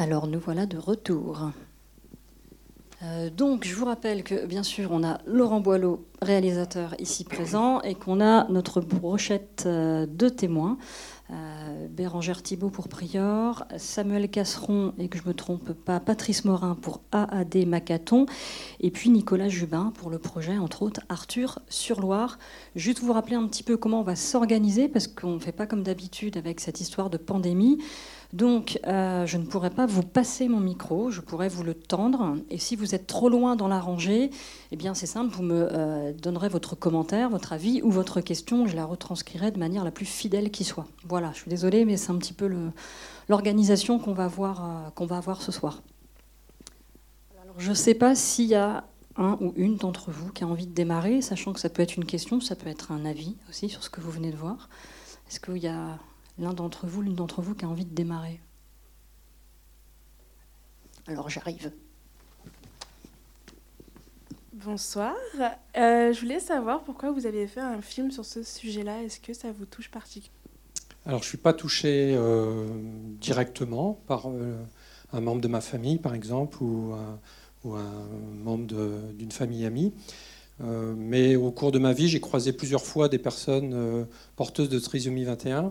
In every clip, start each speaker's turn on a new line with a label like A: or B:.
A: Alors nous voilà de retour. Euh, donc je vous rappelle que bien sûr on a Laurent Boileau, réalisateur ici présent, et qu'on a notre brochette euh, de témoins. Euh, Bérangère Thibault pour Prior, Samuel Casseron, et que je ne me trompe pas, Patrice Morin pour AAD Macaton, et puis Nicolas Jubin pour le projet, entre autres, Arthur sur Loire. Juste vous rappeler un petit peu comment on va s'organiser, parce qu'on ne fait pas comme d'habitude avec cette histoire de pandémie. Donc, euh, je ne pourrais pas vous passer mon micro, je pourrais vous le tendre. Et si vous êtes trop loin dans la rangée, eh bien, c'est simple, vous me euh, donnerez votre commentaire, votre avis ou votre question. Je la retranscrirai de manière la plus fidèle qui soit. Voilà, je suis désolée, mais c'est un petit peu l'organisation qu'on va, voir, euh, qu'on va avoir ce soir. Alors, je ne sais pas s'il y a un ou une d'entre vous qui a envie de démarrer, sachant que ça peut être une question, ça peut être un avis aussi sur ce que vous venez de voir. Est-ce qu'il y a l'un d'entre vous, l'une d'entre vous qui a envie de démarrer. Alors j'arrive.
B: Bonsoir. Euh, je voulais savoir pourquoi vous avez fait un film sur ce sujet-là. Est-ce que ça vous touche particulièrement?
C: Alors je ne suis pas touché euh, directement par euh, un membre de ma famille, par exemple, ou, ou un membre d'une famille amie. mais au cours de ma vie, j'ai croisé plusieurs fois des personnes porteuses de trisomie 21 euh,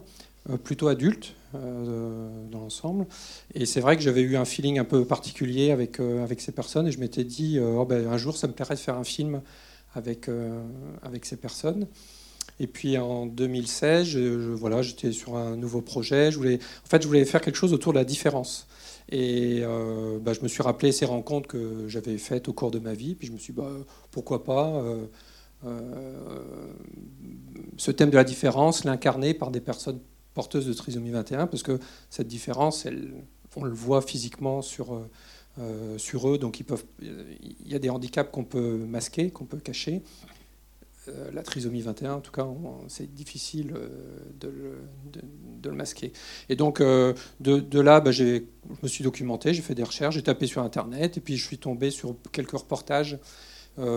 C: plutôt adulte euh, dans l'ensemble. Et c'est vrai que j'avais eu un feeling un peu particulier avec, euh, avec ces personnes et je m'étais dit, oh ben, un jour, ça me plairait de faire un film avec, avec ces personnes. Et puis en 2016, je, voilà, j'étais sur un nouveau projet. Je voulais, en fait, je voulais faire quelque chose autour de la différence. Et bah, je me suis rappelé ces rencontres que j'avais faites au cours de ma vie. Puis je me suis dit, bah, pourquoi pas ce thème de la différence, l'incarner par des personnes porteuses de trisomie 21, parce que cette différence, on le voit physiquement sur, euh, euh, eux, donc il y a des handicaps qu'on peut masquer, qu'on peut cacher. Euh, la trisomie 21, en tout cas, c'est difficile de le, masquer. Et donc, de, de, là, bah, je me suis documenté, j'ai fait des recherches, j'ai tapé sur Internet, et puis je suis tombé sur quelques reportages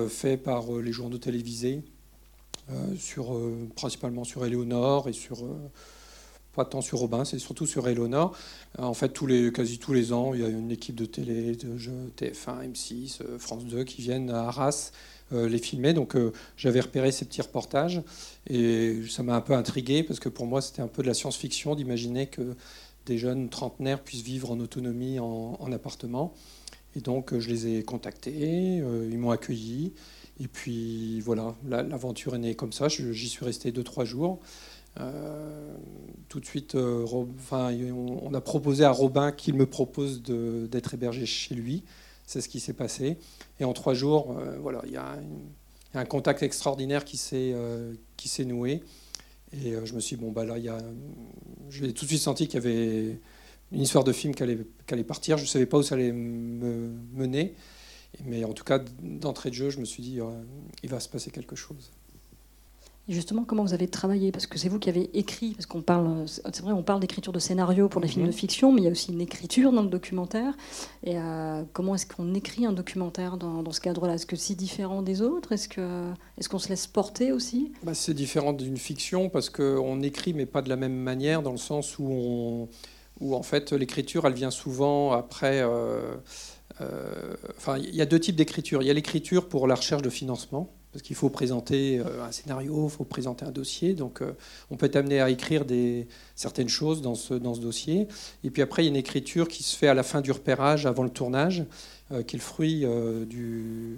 C: faits par les journaux télévisés, sur, principalement sur Éléonore et sur pas tant sur Robin, c'est surtout sur Eleonore. Euh, en fait, tous les, quasi tous les ans, il y a une équipe de télé, de jeux, TF1, M6, euh, France 2 qui viennent à Arras euh, les filmer. Donc j'avais repéré ces petits reportages et ça m'a un peu intrigué parce que pour moi, c'était un peu de la science-fiction d'imaginer que des jeunes trentenaires puissent vivre en autonomie en, appartement. Et donc je les ai contactés, ils m'ont accueilli. Et puis voilà, l'aventure est née comme ça. J'y suis resté 2-3 jours. Euh, tout de suite, euh, on, a proposé à Robin qu'il me propose d'être hébergé chez lui. C'est ce qui s'est passé. Et en trois jours, euh, voilà, il y, a un contact extraordinaire qui s'est noué. Et je me suis dit, bon, bah là, j'ai tout de suite senti qu'il y avait une histoire de film qui allait, allait, partir. Je ne savais pas où ça allait me mener. Mais en tout cas, d'entrée de jeu, je me suis dit, il va se passer quelque chose.
A: Et justement, comment vous avez travaillé Parce que c'est vous qui avez écrit, parce qu'on parle, c'est vrai, on parle d'écriture de scénario pour des films de mhm. fiction, mais il y a aussi une écriture dans le documentaire. Et euh, comment est-ce qu'on écrit un documentaire dans, ce cadre-là? Est-ce que c'est différent des autres? Est-ce que est-ce qu'on se laisse porter aussi?
C: Bah, C'est différent d'une fiction parce qu'on écrit, mais pas de la même manière, dans le sens où on, où en fait l'écriture, elle vient souvent après. Euh, euh, enfin, il y a deux types d'écriture. Il y a l'écriture pour la recherche de financement parce qu'il faut présenter euh, un scénario, il faut présenter un dossier. Donc, euh, on peut être amené à écrire certaines choses dans ce, dossier. Et puis après, il y a une écriture qui se fait à la fin du repérage, avant le tournage, euh, qui est le fruit de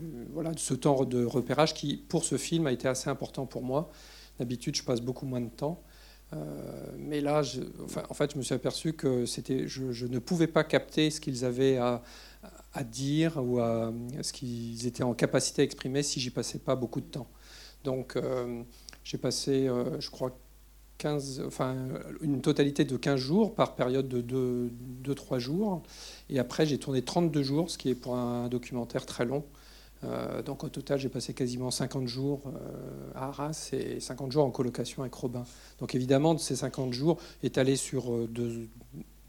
C: ce temps de repérage qui, pour ce film, a été assez important pour moi. D'habitude, je passe beaucoup moins de temps. mais là, en fait, je me suis aperçu que je, ne pouvais pas capter ce qu'ils avaient à, à dire ou à, ce qu'ils étaient en capacité à exprimer si j'y passais pas beaucoup de temps. Donc euh, j'ai passé, euh, je crois, 15, enfin, une totalité de 15 jours par période de 2-3 jours. Et après, j'ai tourné 32 jours, ce qui est pour un documentaire très long. Euh, donc au total, j'ai passé quasiment 50 jours à Arras et 50 jours en colocation avec Robin. Donc évidemment, de ces 50 jours étalés sur deux,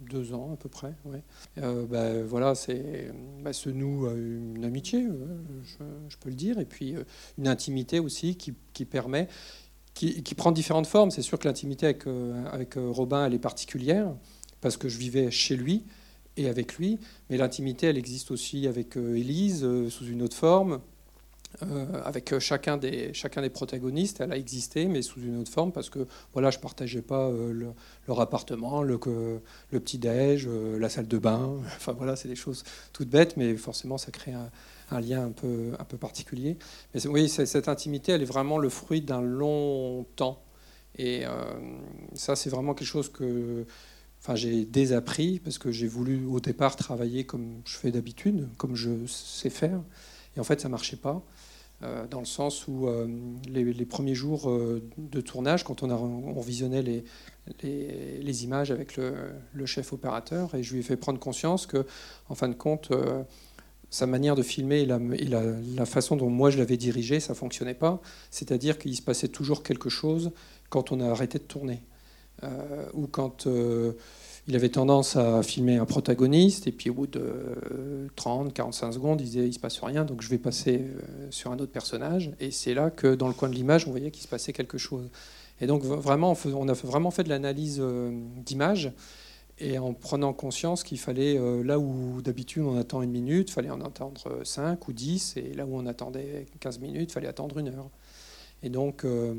C: deux ans à peu près. Ouais. Euh, bah, voilà, c'est bah, se noue une amitié, euh, je, peux le dire, et puis euh, une intimité aussi qui, qui permet, qui, qui, prend différentes formes. C'est sûr que l'intimité avec, avec Robin, elle est particulière parce que je vivais chez lui et avec lui. Mais l'intimité, elle existe aussi avec Élise, sous une autre forme. Avec chacun des, chacun des protagonistes, elle a existé, mais sous une autre forme, parce que voilà, je partageais pas leur appartement, le, petit-déj, la salle de bain. Enfin voilà, c'est des choses toutes bêtes, mais forcément, ça crée un, un lien un peu, un peu particulier. Mais oui, cette intimité, elle est vraiment le fruit d'un long temps. Et euh, ça, c'est vraiment quelque chose que enfin, j'ai désappris parce que j'ai voulu au départ travailler comme je fais d'habitude, comme je sais faire. Et en fait, ça ne marchait pas. Euh, dans le sens où euh, les, premiers jours de tournage, quand on, visionnait les, images avec le, chef opérateur, et je lui ai fait prendre conscience que, en fin de compte, sa manière de filmer et, la, façon dont moi je l'avais dirigé, ça fonctionnait pas. C'est-à-dire qu'il se passait toujours quelque chose quand on a arrêté de tourner. Euh, ou quand euh, il avait tendance à filmer un protagoniste, et puis au bout de 30, 45 secondes, il disait il se passe rien, donc je vais passer euh, sur un autre personnage. Et c'est là que dans le coin de l'image, on voyait qu'il se passait quelque chose. Et donc vraiment, on a vraiment fait de l'analyse d'image et en prenant conscience qu'il fallait, euh, là où d'habitude on attend une minute, il fallait en attendre 5 ou 10, et là où on attendait 15 minutes, il fallait attendre une heure. Et donc, euh,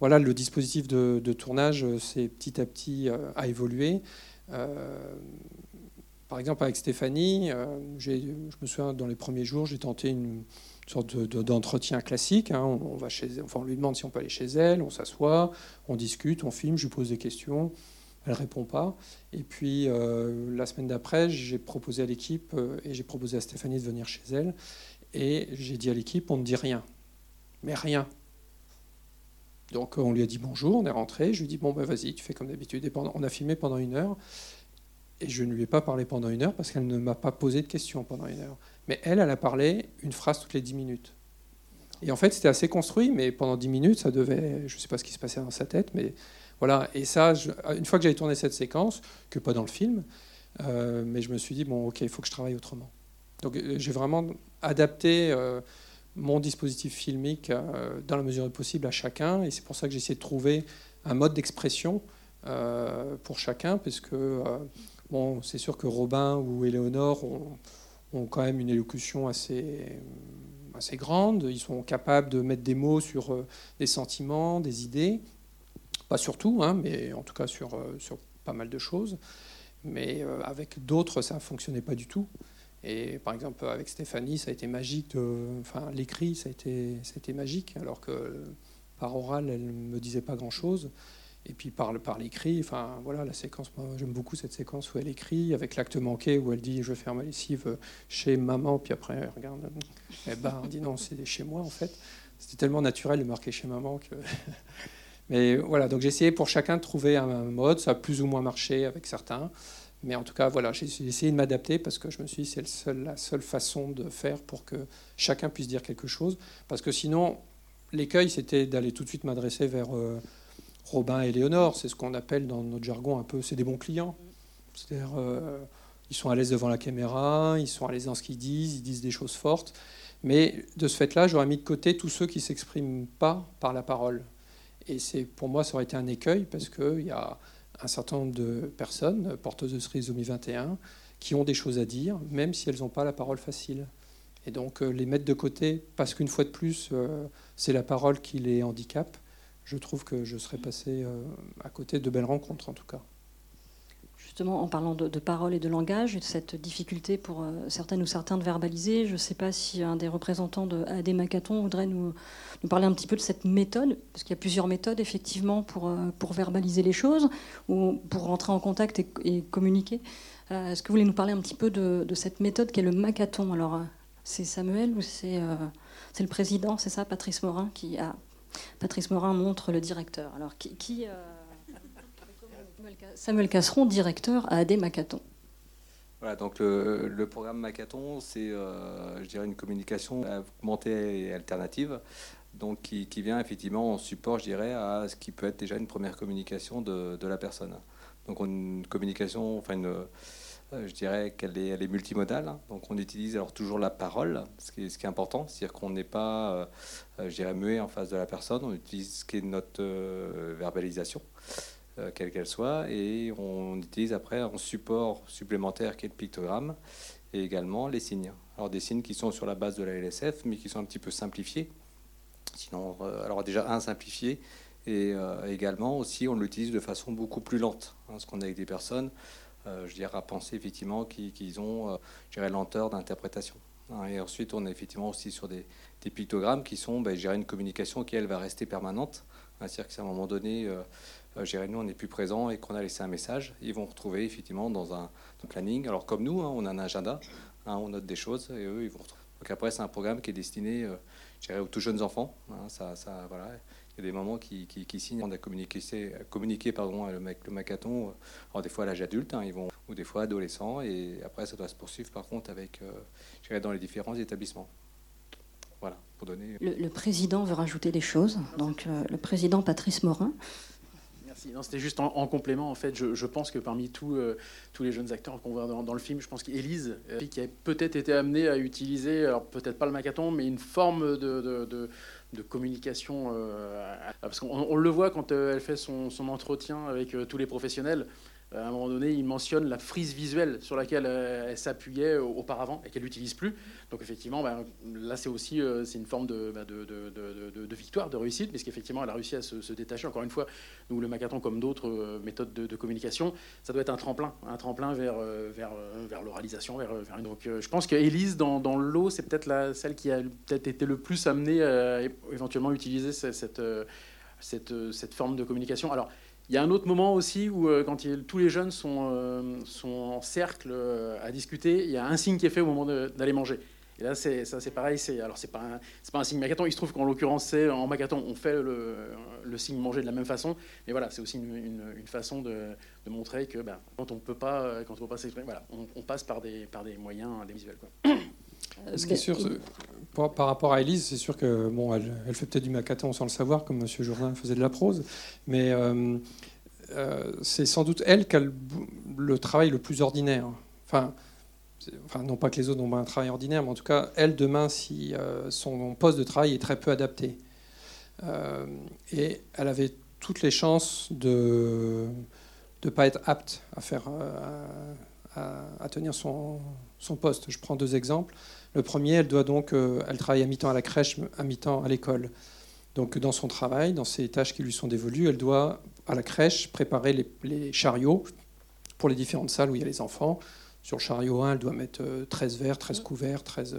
C: voilà, le dispositif de, tournage s'est petit à petit euh, a évolué. Par exemple, avec Stéphanie, je me souviens, dans les premiers jours, j'ai tenté une sorte d'entretien classique. Hein. On, va chez, enfin, on lui demande si on peut aller chez elle, on s'assoit, on discute, on filme, je lui pose des questions elle répond pas. Et puis euh, la semaine d'après, j'ai proposé à l'équipe euh, et j'ai proposé à Stéphanie de venir chez elle. Et j'ai dit à l'équipe, on ne dit rien, mais rien. Donc on lui a dit bonjour, on est rentré. Je lui ai dit bon ben vas-y, tu fais comme d'habitude. on a filmé pendant une heure. Et je ne lui ai pas parlé pendant une heure parce qu'elle ne m'a pas posé de questions pendant une heure. Mais elle, elle a parlé une phrase toutes les dix minutes. Et en fait, c'était assez construit, mais pendant dix minutes, ça devait, je ne sais pas ce qui se passait dans sa tête, mais voilà, et ça, une fois que j'avais tourné cette séquence, que pas dans le film, euh, mais je me suis dit, bon, ok, il faut que je travaille autrement. Donc euh, j'ai vraiment adapté euh, mon dispositif filmique dans la mesure du possible à chacun, et c'est pour ça que j'ai de trouver un mode d'expression pour chacun, parce que bon, c'est sûr que Robin ou Éléonore ont, ont, quand même une élocution assez, assez grande, ils sont capables de mettre des mots sur des sentiments, des idées. Pas sur tout, hein, mais en tout cas sur, euh, sur pas mal de choses. Mais euh, avec d'autres, ça ne fonctionnait pas du tout. Et par exemple, avec Stéphanie, ça a été magique. enfin, l'écrit, ça a, été, magique, alors que par oral, elle ne me disait pas grand-chose. Et puis par, l'écrit, enfin voilà, la séquence, j'aime beaucoup cette séquence où elle écrit, avec l'acte manqué où elle dit je vais faire ma lessive chez maman, puis après elle regarde, elle elle dit non, c'est chez moi en fait. C'était tellement naturel de marquer chez maman que mais voilà, donc j'ai essayé pour chacun de trouver un mode. Ça a plus ou moins marché avec certains. Mais en tout cas, voilà, j'ai essayé de m'adapter parce que je me suis dit c'est la seule façon de faire pour que chacun puisse dire quelque chose. Parce que sinon, l'écueil, c'était d'aller tout de suite m'adresser vers euh, Robin et Léonore. C'est ce qu'on appelle dans notre jargon un peu, c'est des bons clients. C'est-à-dire, euh, ils sont à l'aise devant la caméra, ils sont à l'aise dans ce qu'ils disent, ils disent des choses fortes. Mais de ce fait-là, j'aurais mis de côté tous ceux qui ne s'expriment pas par la parole. Et pour moi, ça aurait été un écueil parce qu'il y a un certain nombre de personnes porteuses de trisomie 21 qui ont des choses à dire, même si elles n'ont pas la parole facile. Et donc euh, les mettre de côté, parce qu'une fois de plus, euh, c'est la parole qui les handicape, je trouve que je serais passé euh, à côté de belles rencontres en tout cas
A: justement en parlant de, parole et de langage, cette difficulté pour euh, certaines ou certains de verbaliser. Je ne sais pas si un des représentants de AD Macaton voudrait nous, parler un petit peu de cette méthode, parce qu'il y a plusieurs méthodes effectivement pour, euh, verbaliser les choses ou pour rentrer en contact et, communiquer. Euh, est-ce que vous voulez nous parler un petit peu de, cette méthode qu'est le Macaton? Alors, c'est Samuel ou c'est le président, c'est ça, Patrice Morin, qui a. Patrice Morin montre le directeur. Alors, qui Samuel Casseron, directeur à AD Macaton.
D: Voilà, donc le, programme Macaton, c'est, euh, je dirais, une communication augmentée et alternative, donc qui, vient effectivement en support, je dirais, à ce qui peut être déjà une première communication de, la personne. Donc une communication, enfin une, euh, je dirais qu'elle est, elle est multimodale. Donc on utilise alors toujours la parole, ce qui est, ce qui est important, c'est-à-dire qu'on n'est pas, euh, je dirais, muet en face de la personne. On utilise ce qui est notre verbalisation. Quelle qu'elle soit, et on utilise après un support supplémentaire qui est le pictogramme, et également les signes. Alors des signes qui sont sur la base de la LSF, mais qui sont un petit peu simplifiés. Sinon, alors déjà un simplifié, et également aussi on l'utilise de façon beaucoup plus lente, hein, parce qu'on a avec des personnes, je dirais à penser effectivement qu'ils ont, je lenteur d'interprétation. Hein, et ensuite, on est effectivement aussi sur des, pictogrammes qui sont, ben, une communication qui, elle, va rester permanente. C'est-à-dire que si à un moment donné, euh, euh nous, on n'est plus présent et qu'on a laissé un message, ils vont retrouver effectivement dans un, planning. Alors comme nous, hein, on a un agenda, hein, on note des choses et eux, ils vont retrouver. Donc après, c'est un programme qui est destiné, euh, aux tout jeunes enfants. ça, ça, voilà. Il y a des moments qui, qui, signent, on a communiqué, communiqué pardon, le, le macathon, alors des fois à l'âge adulte, ils vont, ou des fois adolescents, et après ça doit se poursuivre par contre avec, euh, dans les différents établissements. Voilà, pour donner.
A: Le, président veut rajouter des choses, donc euh, le président Patrice Morin.
E: C'était juste en, complément. En fait, je, pense que parmi tous euh, tous les jeunes acteurs qu'on voit dans, le film, je pense qu'Élise, qui a peut-être été amenée à utiliser, alors peut-être pas le macathon, mais une forme de, communication. Euh, parce qu'on le voit quand euh, elle fait son, entretien avec euh, tous les professionnels. À un moment donné, il mentionne la frise visuelle sur laquelle elle s'appuyait auparavant et qu'elle n'utilise plus. Donc effectivement, ben, là, c'est aussi c'est une forme ben, de, de, victoire, de réussite, puisqu'effectivement, elle a réussi à se, détacher. Encore une fois, nous, le Macathon, comme d'autres méthodes de, communication, ça doit être un tremplin, un tremplin vers, l'oralisation. Donc je pense qu'Élise, dans, l'eau, c'est peut-être celle qui a peut-être été le plus amenée à éventuellement utiliser cette, euh, euh, cette, forme de communication. Alors, il y a un autre moment aussi où, euh, quand tous les jeunes sont, sont en cercle à discuter, il y a un signe qui est fait au moment d'aller manger. Et là, c'est, ça, c'est pareil. Alors, c'est pas, pas un signe macathon. Il se trouve qu'en l'occurrence, en macathon, on fait le, signe manger de la même façon. Mais voilà, c'est aussi une, façon de, montrer que ben, quand on peut peut pas s'exprimer, on, passe par des, moyens des visuels.
C: Ce qui est sûr, par, rapport à Elise, c'est sûr que bon, elle, fait peut-être du macathon sans le savoir, comme M. Jourdain faisait de la prose, mais euh, euh, c'est sans doute elle qui a le, travail le plus ordinaire. Enfin, enfin, non pas que les autres n'ont pas un travail ordinaire, mais en tout cas, elle, demain, si euh, son poste de travail est très peu adapté. et elle avait toutes les chances de ne pas être apte à, faire, à, tenir son, son, poste. Je prends deux exemples. Le premier, elle doit donc, euh, elle travaille à mi-temps à la crèche, à mi-temps à l'école. Donc dans son travail, dans ses tâches qui lui sont dévolues, elle doit à la crèche préparer les, chariots pour les différentes salles où il y a les enfants. Sur le chariot 1, elle doit mettre 13 euh, verres, 13 couverts, 13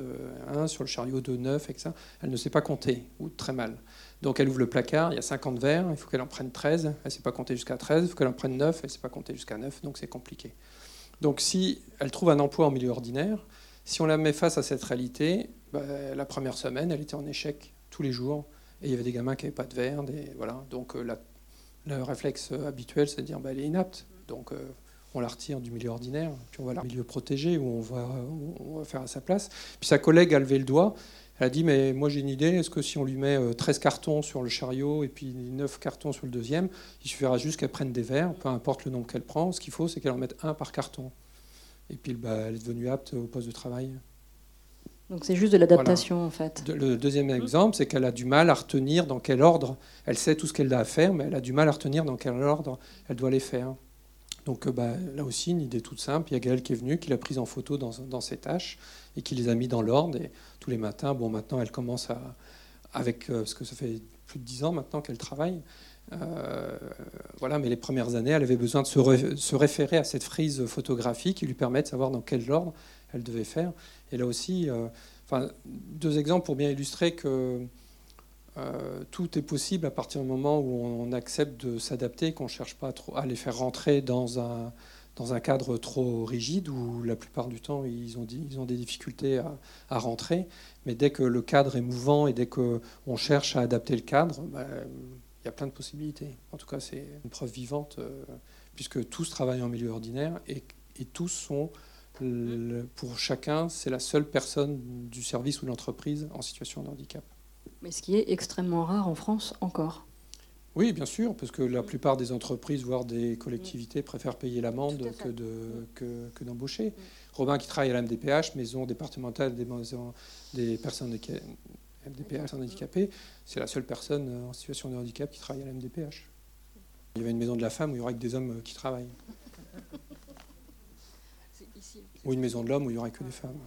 C: 1. Sur le chariot 2, 9, etc. Elle ne sait pas compter, ou très mal. Donc elle ouvre le placard, il y a 50 verres, il faut qu'elle en prenne 13. Elle ne sait pas compter jusqu'à 13, il faut qu'elle en prenne 9, elle ne sait pas compter jusqu'à 9, donc c'est compliqué. Donc si elle trouve un emploi en milieu ordinaire, si on la met face à cette réalité, bah, la première semaine, elle était en échec tous les jours. Et il y avait des gamins qui n'avaient pas de verre. Voilà. Donc euh, le réflexe habituel, c'est de dire bah, elle est inapte. Donc euh, on la retire du milieu ordinaire, puis on va la milieu protégé où on va, on va faire à sa place. Puis sa collègue a levé le doigt. Elle a dit Mais moi j'ai une idée, est-ce que si on lui met 13 euh, cartons sur le chariot et puis 9 cartons sur le deuxième, il suffira juste qu'elle prenne des verres, peu importe le nombre qu'elle prend. Ce qu'il faut, c'est qu'elle en mette un par carton. Et puis bah, elle est devenue apte au poste de travail.
A: Donc c'est juste de l'adaptation en fait.
C: Le deuxième exemple, c'est qu'elle a du mal à retenir dans quel ordre. Elle sait tout ce qu'elle a à faire, mais elle a du mal à retenir dans quel ordre elle doit les faire. Donc euh, bah, là aussi, une idée toute simple. Il y a Gaëlle qui est venue, qui l'a prise en photo dans, dans, ses tâches et qui les a mis dans l'ordre. Et tous les matins, bon, maintenant, elle commence à. Avec, euh, parce que ça fait plus de dix ans maintenant qu'elle travaille. Euh, voilà, mais les premières années, elle avait besoin de se, référer à cette frise photographique qui lui permet de savoir dans quel ordre elle devait faire. Et là aussi, euh, deux exemples pour bien illustrer que euh, tout est possible à partir du moment où on, accepte de s'adapter, qu'on ne cherche pas trop à les faire rentrer dans un, cadre trop rigide où la plupart du temps ils ont, des difficultés à, rentrer. Mais dès que le cadre est mouvant et dès qu'on cherche à adapter le cadre, bah, il y a plein de possibilités. En tout cas, c'est une preuve vivante, euh, puisque tous travaillent en milieu ordinaire et, tous sont, pour chacun, c'est la seule personne du service ou de l'entreprise en situation de handicap.
A: Mais ce qui est extrêmement rare en France encore.
C: Oui, bien sûr, parce que la plupart des entreprises, voire des collectivités, préfèrent payer l'amende que, de, que, que d'embaucher. Robin qui travaille à la MDPH, maison départementale des, maisons, des personnes MDPH, personnes handicapées, c'est la seule personne en situation de handicap qui travaille à la MDPH. Il y avait une maison de la femme où il y aurait que des hommes qui travaillent. Ou une maison de l'homme où il n'y aurait que des femmes.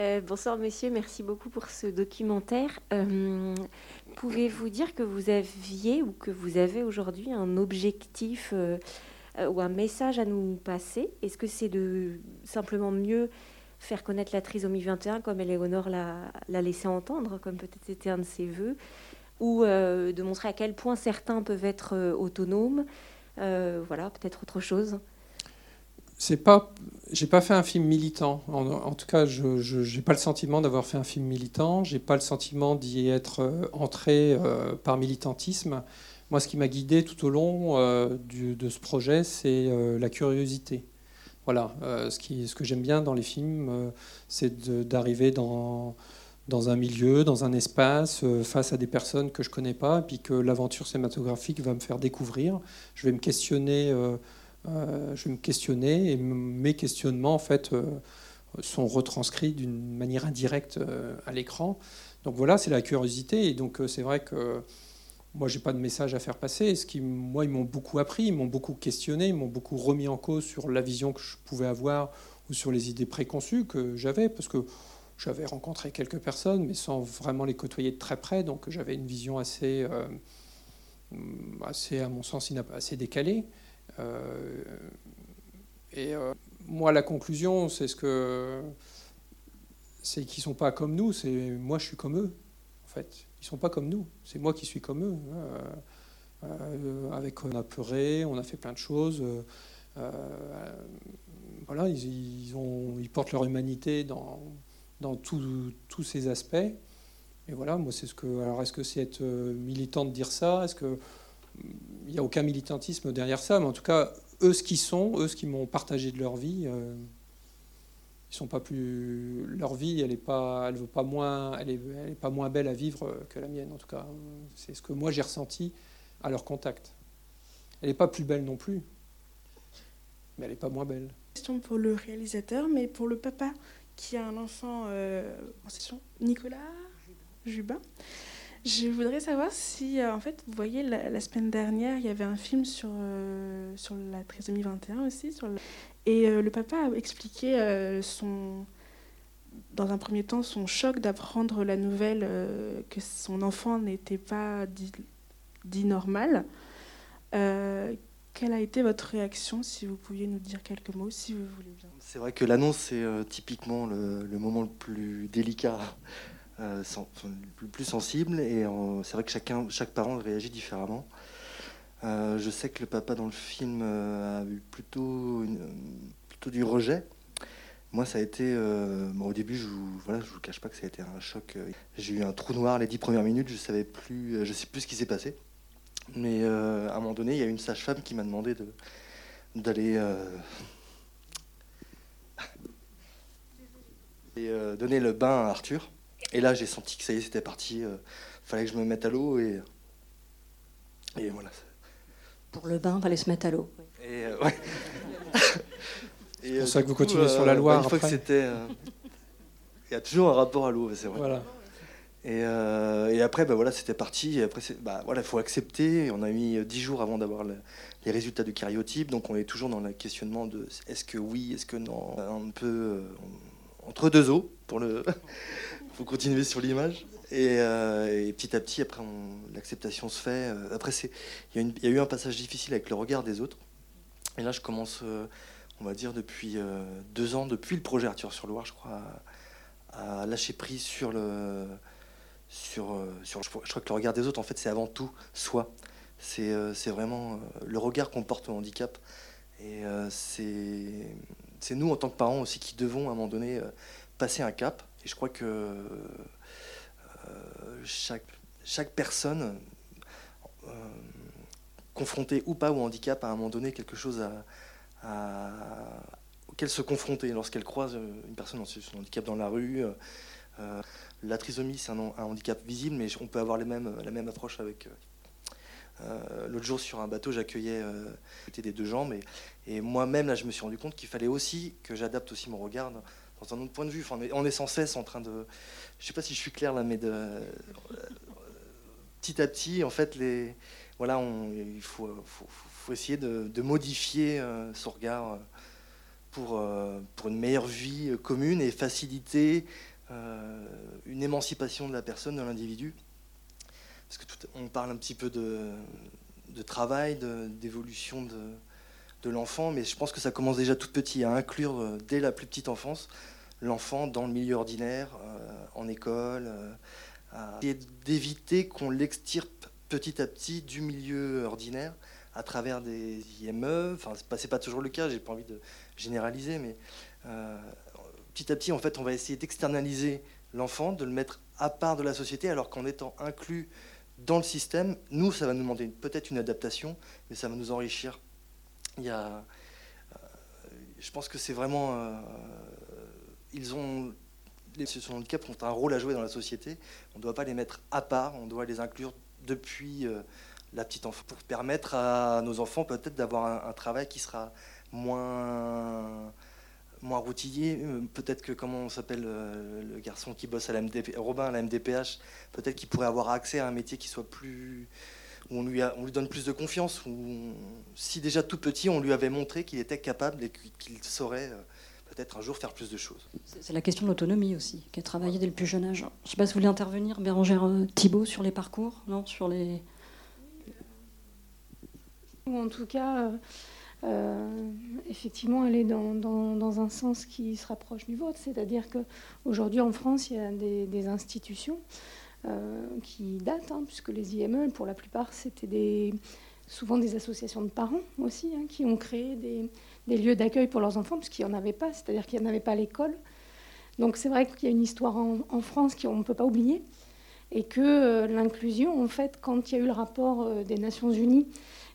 F: Euh, bonsoir monsieur, merci beaucoup pour ce documentaire. Euh, pouvez-vous dire que vous aviez ou que vous avez aujourd'hui un objectif euh, ou un message à nous passer? Est-ce que c'est de simplement mieux faire connaître la trisomie 21 comme Éléonore l'a laissé entendre, comme peut-être c'était un de ses voeux, ou de montrer à quel point certains peuvent être autonomes Voilà, peut-être autre chose
C: c'est pas, j'ai pas fait un film militant. En, tout cas, je n'ai pas le sentiment d'avoir fait un film militant. J'ai pas le sentiment d'y être euh, entré euh, par militantisme. Moi, ce qui m'a guidé tout au long euh, de ce projet, c'est la curiosité. Voilà, ce, qui, ce que j'aime bien dans les films, c'est d'arriver dans, un milieu, dans un espace, face à des personnes que je connais pas, et puis que l'aventure cinématographique va me faire découvrir. Je vais me questionner euh, je vais me questionner et mes questionnements en fait euh, sont retranscrits d'une manière indirecte euh, à l'écran. Donc voilà, c'est la curiosité et donc c'est vrai que moi j'ai pas de message à faire passer. Ce qui, moi, ils m'ont beaucoup appris, ils m'ont beaucoup questionné, ils m'ont beaucoup remis en cause sur la vision que je pouvais avoir ou sur les idées préconçues que j'avais, parce que j'avais rencontré quelques personnes, mais sans vraiment les côtoyer de très près, donc j'avais une vision assez, assez à mon sens, assez décalée. Euh, et euh, moi, la conclusion, c'est ce que c'est qu'ils sont pas comme nous. C'est moi, je suis comme eux. En fait, ils sont pas comme nous. C'est moi qui suis comme eux. Euh, avec on a pleuré, on a fait plein de choses. voilà, ils, ont, ils portent leur humanité dans, tous ces aspects. Et voilà, moi, c'est ce que. Alors, est-ce que c'est être militant de dire ça? Est-ce que il n'y a aucun militantisme derrière ça, mais en tout cas, eux, ce qu'ils sont, eux, ce qu'ils m'ont partagé de leur vie, euh, ils sont pas plus. Leur vie, elle est pas, elle veut pas moins, elle est, est pas moins belle à vivre que la mienne. En tout cas, c'est ce que moi j'ai ressenti à leur contact. Elle n'est pas plus belle non plus, mais elle n'est pas moins belle.
B: Question pour le réalisateur, mais pour le papa qui a un enfant euh, en session, Nicolas Jubin. Je voudrais savoir si, euh, en fait, vous voyez, la, semaine dernière, il y avait un film sur, euh, sur la trisomie 21 aussi. Et euh, le papa a expliqué son, dans un premier temps son choc d'apprendre la nouvelle que son enfant n'était pas dit, normal. quelle a été votre réaction, si vous pouviez nous dire quelques mots, si vous voulez bien?
G: C'est vrai que l'annonce, c'est typiquement le, moment le plus délicat euh, le plus sensible. Et c'est vrai que chacun, chaque parent réagit différemment. Euh, je sais que le papa dans le film euh, a eu plutôt, plutôt du rejet. Moi, ça a été. au début, je ne voilà, je vous cache pas que ça a été un choc. J'ai eu un trou noir les dix premières minutes. Je savais plus, je sais plus ce qui s'est passé. Mais à un moment donné, il y a une sage-femme qui m'a demandé de, d'aller donner le bain à Arthur. Et là, j'ai senti que ça y est, c'était parti. Il euh, fallait que je me mette à l'eau et, et voilà.
A: Pour le bain, il fallait se mettre à l'eau.
G: Et euh, ouais.
C: c'est pour ça que vous continuez sur la euh, Loire.
G: Bah, c'était. Il y a toujours un rapport à l'eau, c'est vrai.
C: Voilà.
G: Et, et, après, bah, voilà, c'était parti. Et après, bah, voilà, il faut accepter. On a mis dix jours avant d'avoir les résultats du cariotype. Donc, on est toujours dans le questionnement de est-ce que oui, est-ce que non. Un peu entre deux eaux pour le faut continuer sur l'image. Euh, et, petit à petit, après, l'acceptation se fait. Euh, après, il y, a eu un passage difficile avec le regard des autres. Et là, je commence, euh, on va dire, depuis deux ans, depuis le projet Arthur sur Loire, je crois, à, lâcher prise sur le. Sur, je crois que le regard des autres, en fait, c'est avant tout soi. C'est vraiment le regard qu'on porte au handicap. Et c'est nous, en tant que parents aussi, qui devons, à un moment donné, passer un cap et je crois que euh, chaque, personne, euh, confrontée ou pas au handicap, à un moment donné, quelque chose auquel se confronter lorsqu'elle croise une personne en situation handicap dans la rue. Euh, la trisomie, c'est un, handicap visible, mais on peut avoir la même approche avec. L'autre jour, sur un bateau, j'accueillais des deux jambes, et, et moi-même, là, je me suis rendu compte qu'il fallait aussi que j'adapte aussi mon regard dans un autre point de vue. On, est, sans cesse en train de. Je sais pas si je suis clair là, mais de. petit à petit, en fait, les, voilà, il faut, essayer de, modifier euh, son regard pour, pour une meilleure vie commune et faciliter une émancipation de la personne, de l'individu. Parce que on parle un petit peu de, de travail, d'évolution de, de l'enfant, mais je pense que ça commence déjà tout petit, à inclure dès la plus petite enfance l'enfant dans le milieu ordinaire, en école, et d'éviter qu'on l'extirpe petit à petit du milieu ordinaire à travers des IME. Enfin, c'est pas, toujours le cas, j'ai pas envie de généraliser, mais euh, petit à petit, en fait, on va essayer d'externaliser l'enfant, de le mettre à part de la société, alors qu'en étant inclus dans le système, nous, ça va nous demander peut-être une adaptation, mais ça va nous enrichir. Il y a, euh, je pense que c'est vraiment, euh, ils ont les de handicap ont un rôle à jouer dans la société. On ne doit pas les mettre à part, on doit les inclure depuis euh, la petite enfance pour permettre à nos enfants peut-être d'avoir un, travail qui sera moins moins. Euh, peut-être que, comment on s'appelle le garçon qui bosse à la MDP, Robin à la MDPH, peut-être qu'il pourrait avoir accès à un métier qui soit plus. Où on lui, on lui donne plus de confiance. Où, si déjà tout petit, on lui avait montré qu'il était capable et qu'il saurait peut-être un jour faire plus de choses.
A: C'est la question de l'autonomie aussi, qui est travaillée dès le plus jeune âge. Je ne sais pas si vous voulez intervenir, Bérangère euh, Thibault, sur les parcours, non Sur les.
H: En tout cas, euh, euh, effectivement, elle est dans, dans, un sens qui se rapproche du vôtre. C'est-à-dire qu'aujourd'hui, en France, il y a des, institutions qui datent, hein, puisque les IME, pour la plupart, c'était souvent des associations de parents aussi, hein, qui ont créé des, lieux d'accueil pour leurs enfants, puisqu'il n'y en avait pas, c'est-à-dire qu'il n'y en avait pas à l'école. Donc c'est vrai qu'il y a une histoire en, France qu'on ne peut pas oublier, et que euh, l'inclusion, en fait, quand il y a eu le rapport euh, des Nations Unies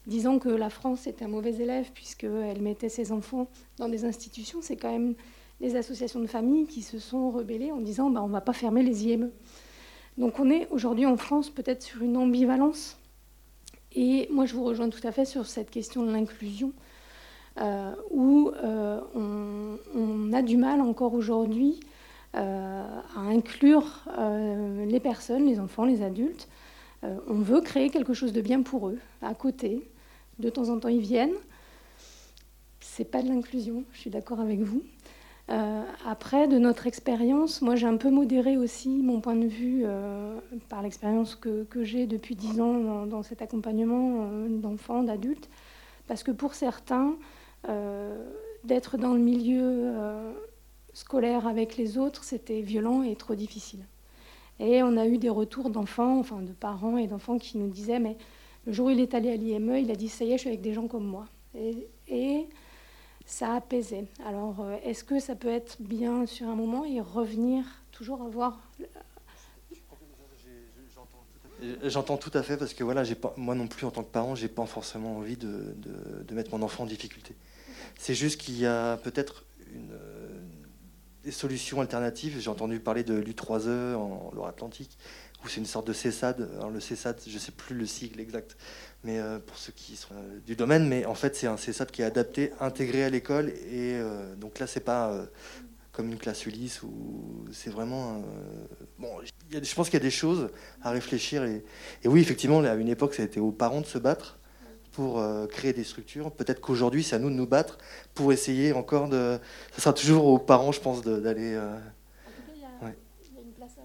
H: disant que la France était un mauvais élève puisqu'elle mettait ses enfants dans des institutions, c'est quand même les associations de familles qui se sont rebellées en disant bah, on ne va pas fermer les IME. Donc on est aujourd'hui en France peut-être sur une ambivalence. Et moi je vous rejoins tout à fait sur cette question de l'inclusion. Euh, où euh, on, a du mal encore aujourd'hui euh, à inclure les personnes, les enfants, les adultes. on veut créer quelque chose de bien pour eux, à côté. De temps en temps, ils viennent. C'est pas de l'inclusion, je suis d'accord avec vous. Après, de notre expérience, moi j'ai un peu modéré aussi mon point de vue par l'expérience que, j'ai depuis dix ans dans, cet accompagnement d'enfants, d'adultes, parce que pour certains, euh, d'être dans le milieu euh, scolaire avec les autres, c'était violent et trop difficile. Et on a eu des retours d'enfants, enfin de parents et d'enfants qui nous disaient, mais le jour où il est allé à l'IME, il a dit, ça y est, je suis avec des gens comme moi. Ça apaisait. Alors, euh, est-ce que ça peut être bien sur un moment et revenir toujours avoir...
G: J'entends tout à fait parce que voilà, pas, moi non plus en tant que parent, j'ai pas forcément envie de, de, mettre mon enfant en difficulté. C'est juste qu'il y a peut-être euh, des solutions alternatives. J'ai entendu parler de l'U3E en Loire-Atlantique, où c'est une sorte de CESAD. Alors le CESAD, je ne sais plus le sigle exact, mais euh, pour ceux qui sont euh, du domaine, mais en fait c'est un CESAD qui est adapté, intégré à l'école, et donc là c'est pas comme une classe Ulysse où c'est vraiment bon. je pense qu'il y a des choses à réfléchir et, et oui effectivement à une époque ça a été aux parents de se battre pour euh, créer des structures. Peut-être qu'aujourd'hui, c'est à nous de nous battre pour essayer encore de. Ça sera toujours aux parents, je pense, d'aller. Euh,
H: il y, a une place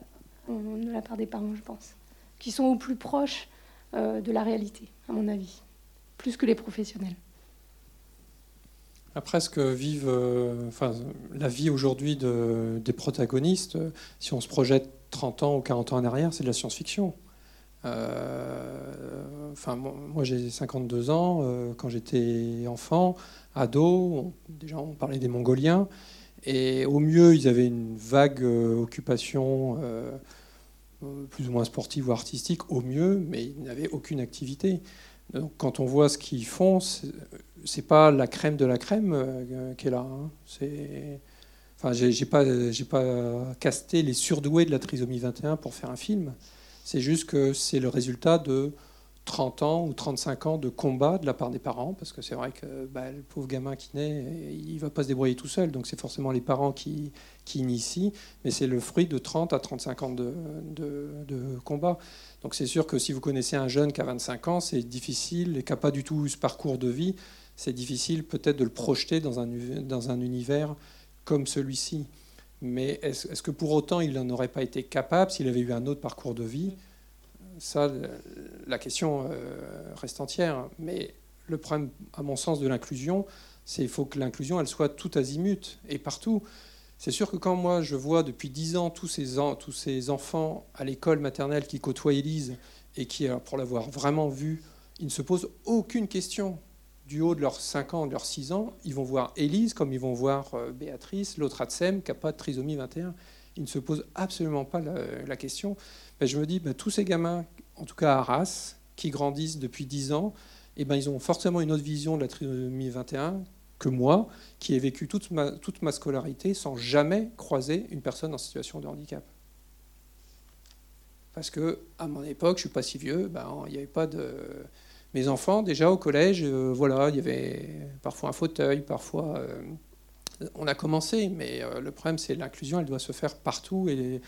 H: de la part des parents, je pense, qui sont au plus proches euh, de la réalité, à mon avis, plus que les professionnels.
C: Après, ce que vivent, enfin, la vie aujourd'hui de, des protagonistes, si on se projette 30 ans ou 40 ans en arrière, c'est de la science-fiction. Euh, enfin, moi j'ai 52 ans. Euh, quand j'étais enfant, ado, déjà on parlait des Mongoliens. Et au mieux, ils avaient une vague euh, occupation plus ou moins sportive ou artistique, au mieux, mais ils n'avaient aucune activité. Donc, quand on voit ce qu'ils font, c'est pas la crème de la crème qui est là. Hein. C'est, enfin, j'ai pas, j'ai pas casté les surdoués de la trisomie 21 pour faire un film. C'est juste que c'est le résultat de 30 ans ou 35 ans de combat de la part des parents, parce que c'est vrai que bah, le pauvre gamin qui naît, il ne va pas se débrouiller tout seul, donc c'est forcément les parents qui, qui initient, mais c'est le fruit de 30 à 35 ans de, de, combat. Donc c'est sûr que si vous connaissez un jeune qui a 25 ans, c'est difficile et qui n'a pas du tout eu ce parcours de vie, c'est difficile peut-être de le projeter dans un, dans un univers comme celui-ci. Mais est-ce que pour autant il n'en aurait pas été capable s'il avait eu un autre parcours de vie? Ça, la question euh, reste entière. Mais le problème, à mon sens, de l'inclusion, c'est qu'il faut que l'inclusion, elle soit tout azimut et partout. C'est sûr que quand moi, je vois depuis dix ans tous ces, tous ces enfants à l'école maternelle qui côtoient Élise et qui, pour l'avoir vraiment vu, ils ne se posent aucune question du haut de leurs 5 ans, de leurs 6 ans, ils vont voir Élise comme ils vont voir euh, Béatrice, l'autre Atsem, qui n'a pas de trisomie 21. Ils ne se posent absolument pas la, question. Ben, je me dis, ben, tous ces gamins, en tout cas à Arras, qui grandissent depuis 10 ans, eh ben, ils ont forcément une autre vision de la trisomie 21 que moi, qui ai vécu toute ma, scolarité sans jamais croiser une personne en situation de handicap. Parce que à mon époque, je suis pas si vieux, il n'y avait pas de. Mes enfants, déjà au collège, euh, voilà, il y avait parfois un fauteuil, parfois. Euh, on a commencé, mais euh, le problème, c'est l'inclusion, elle doit se faire partout et,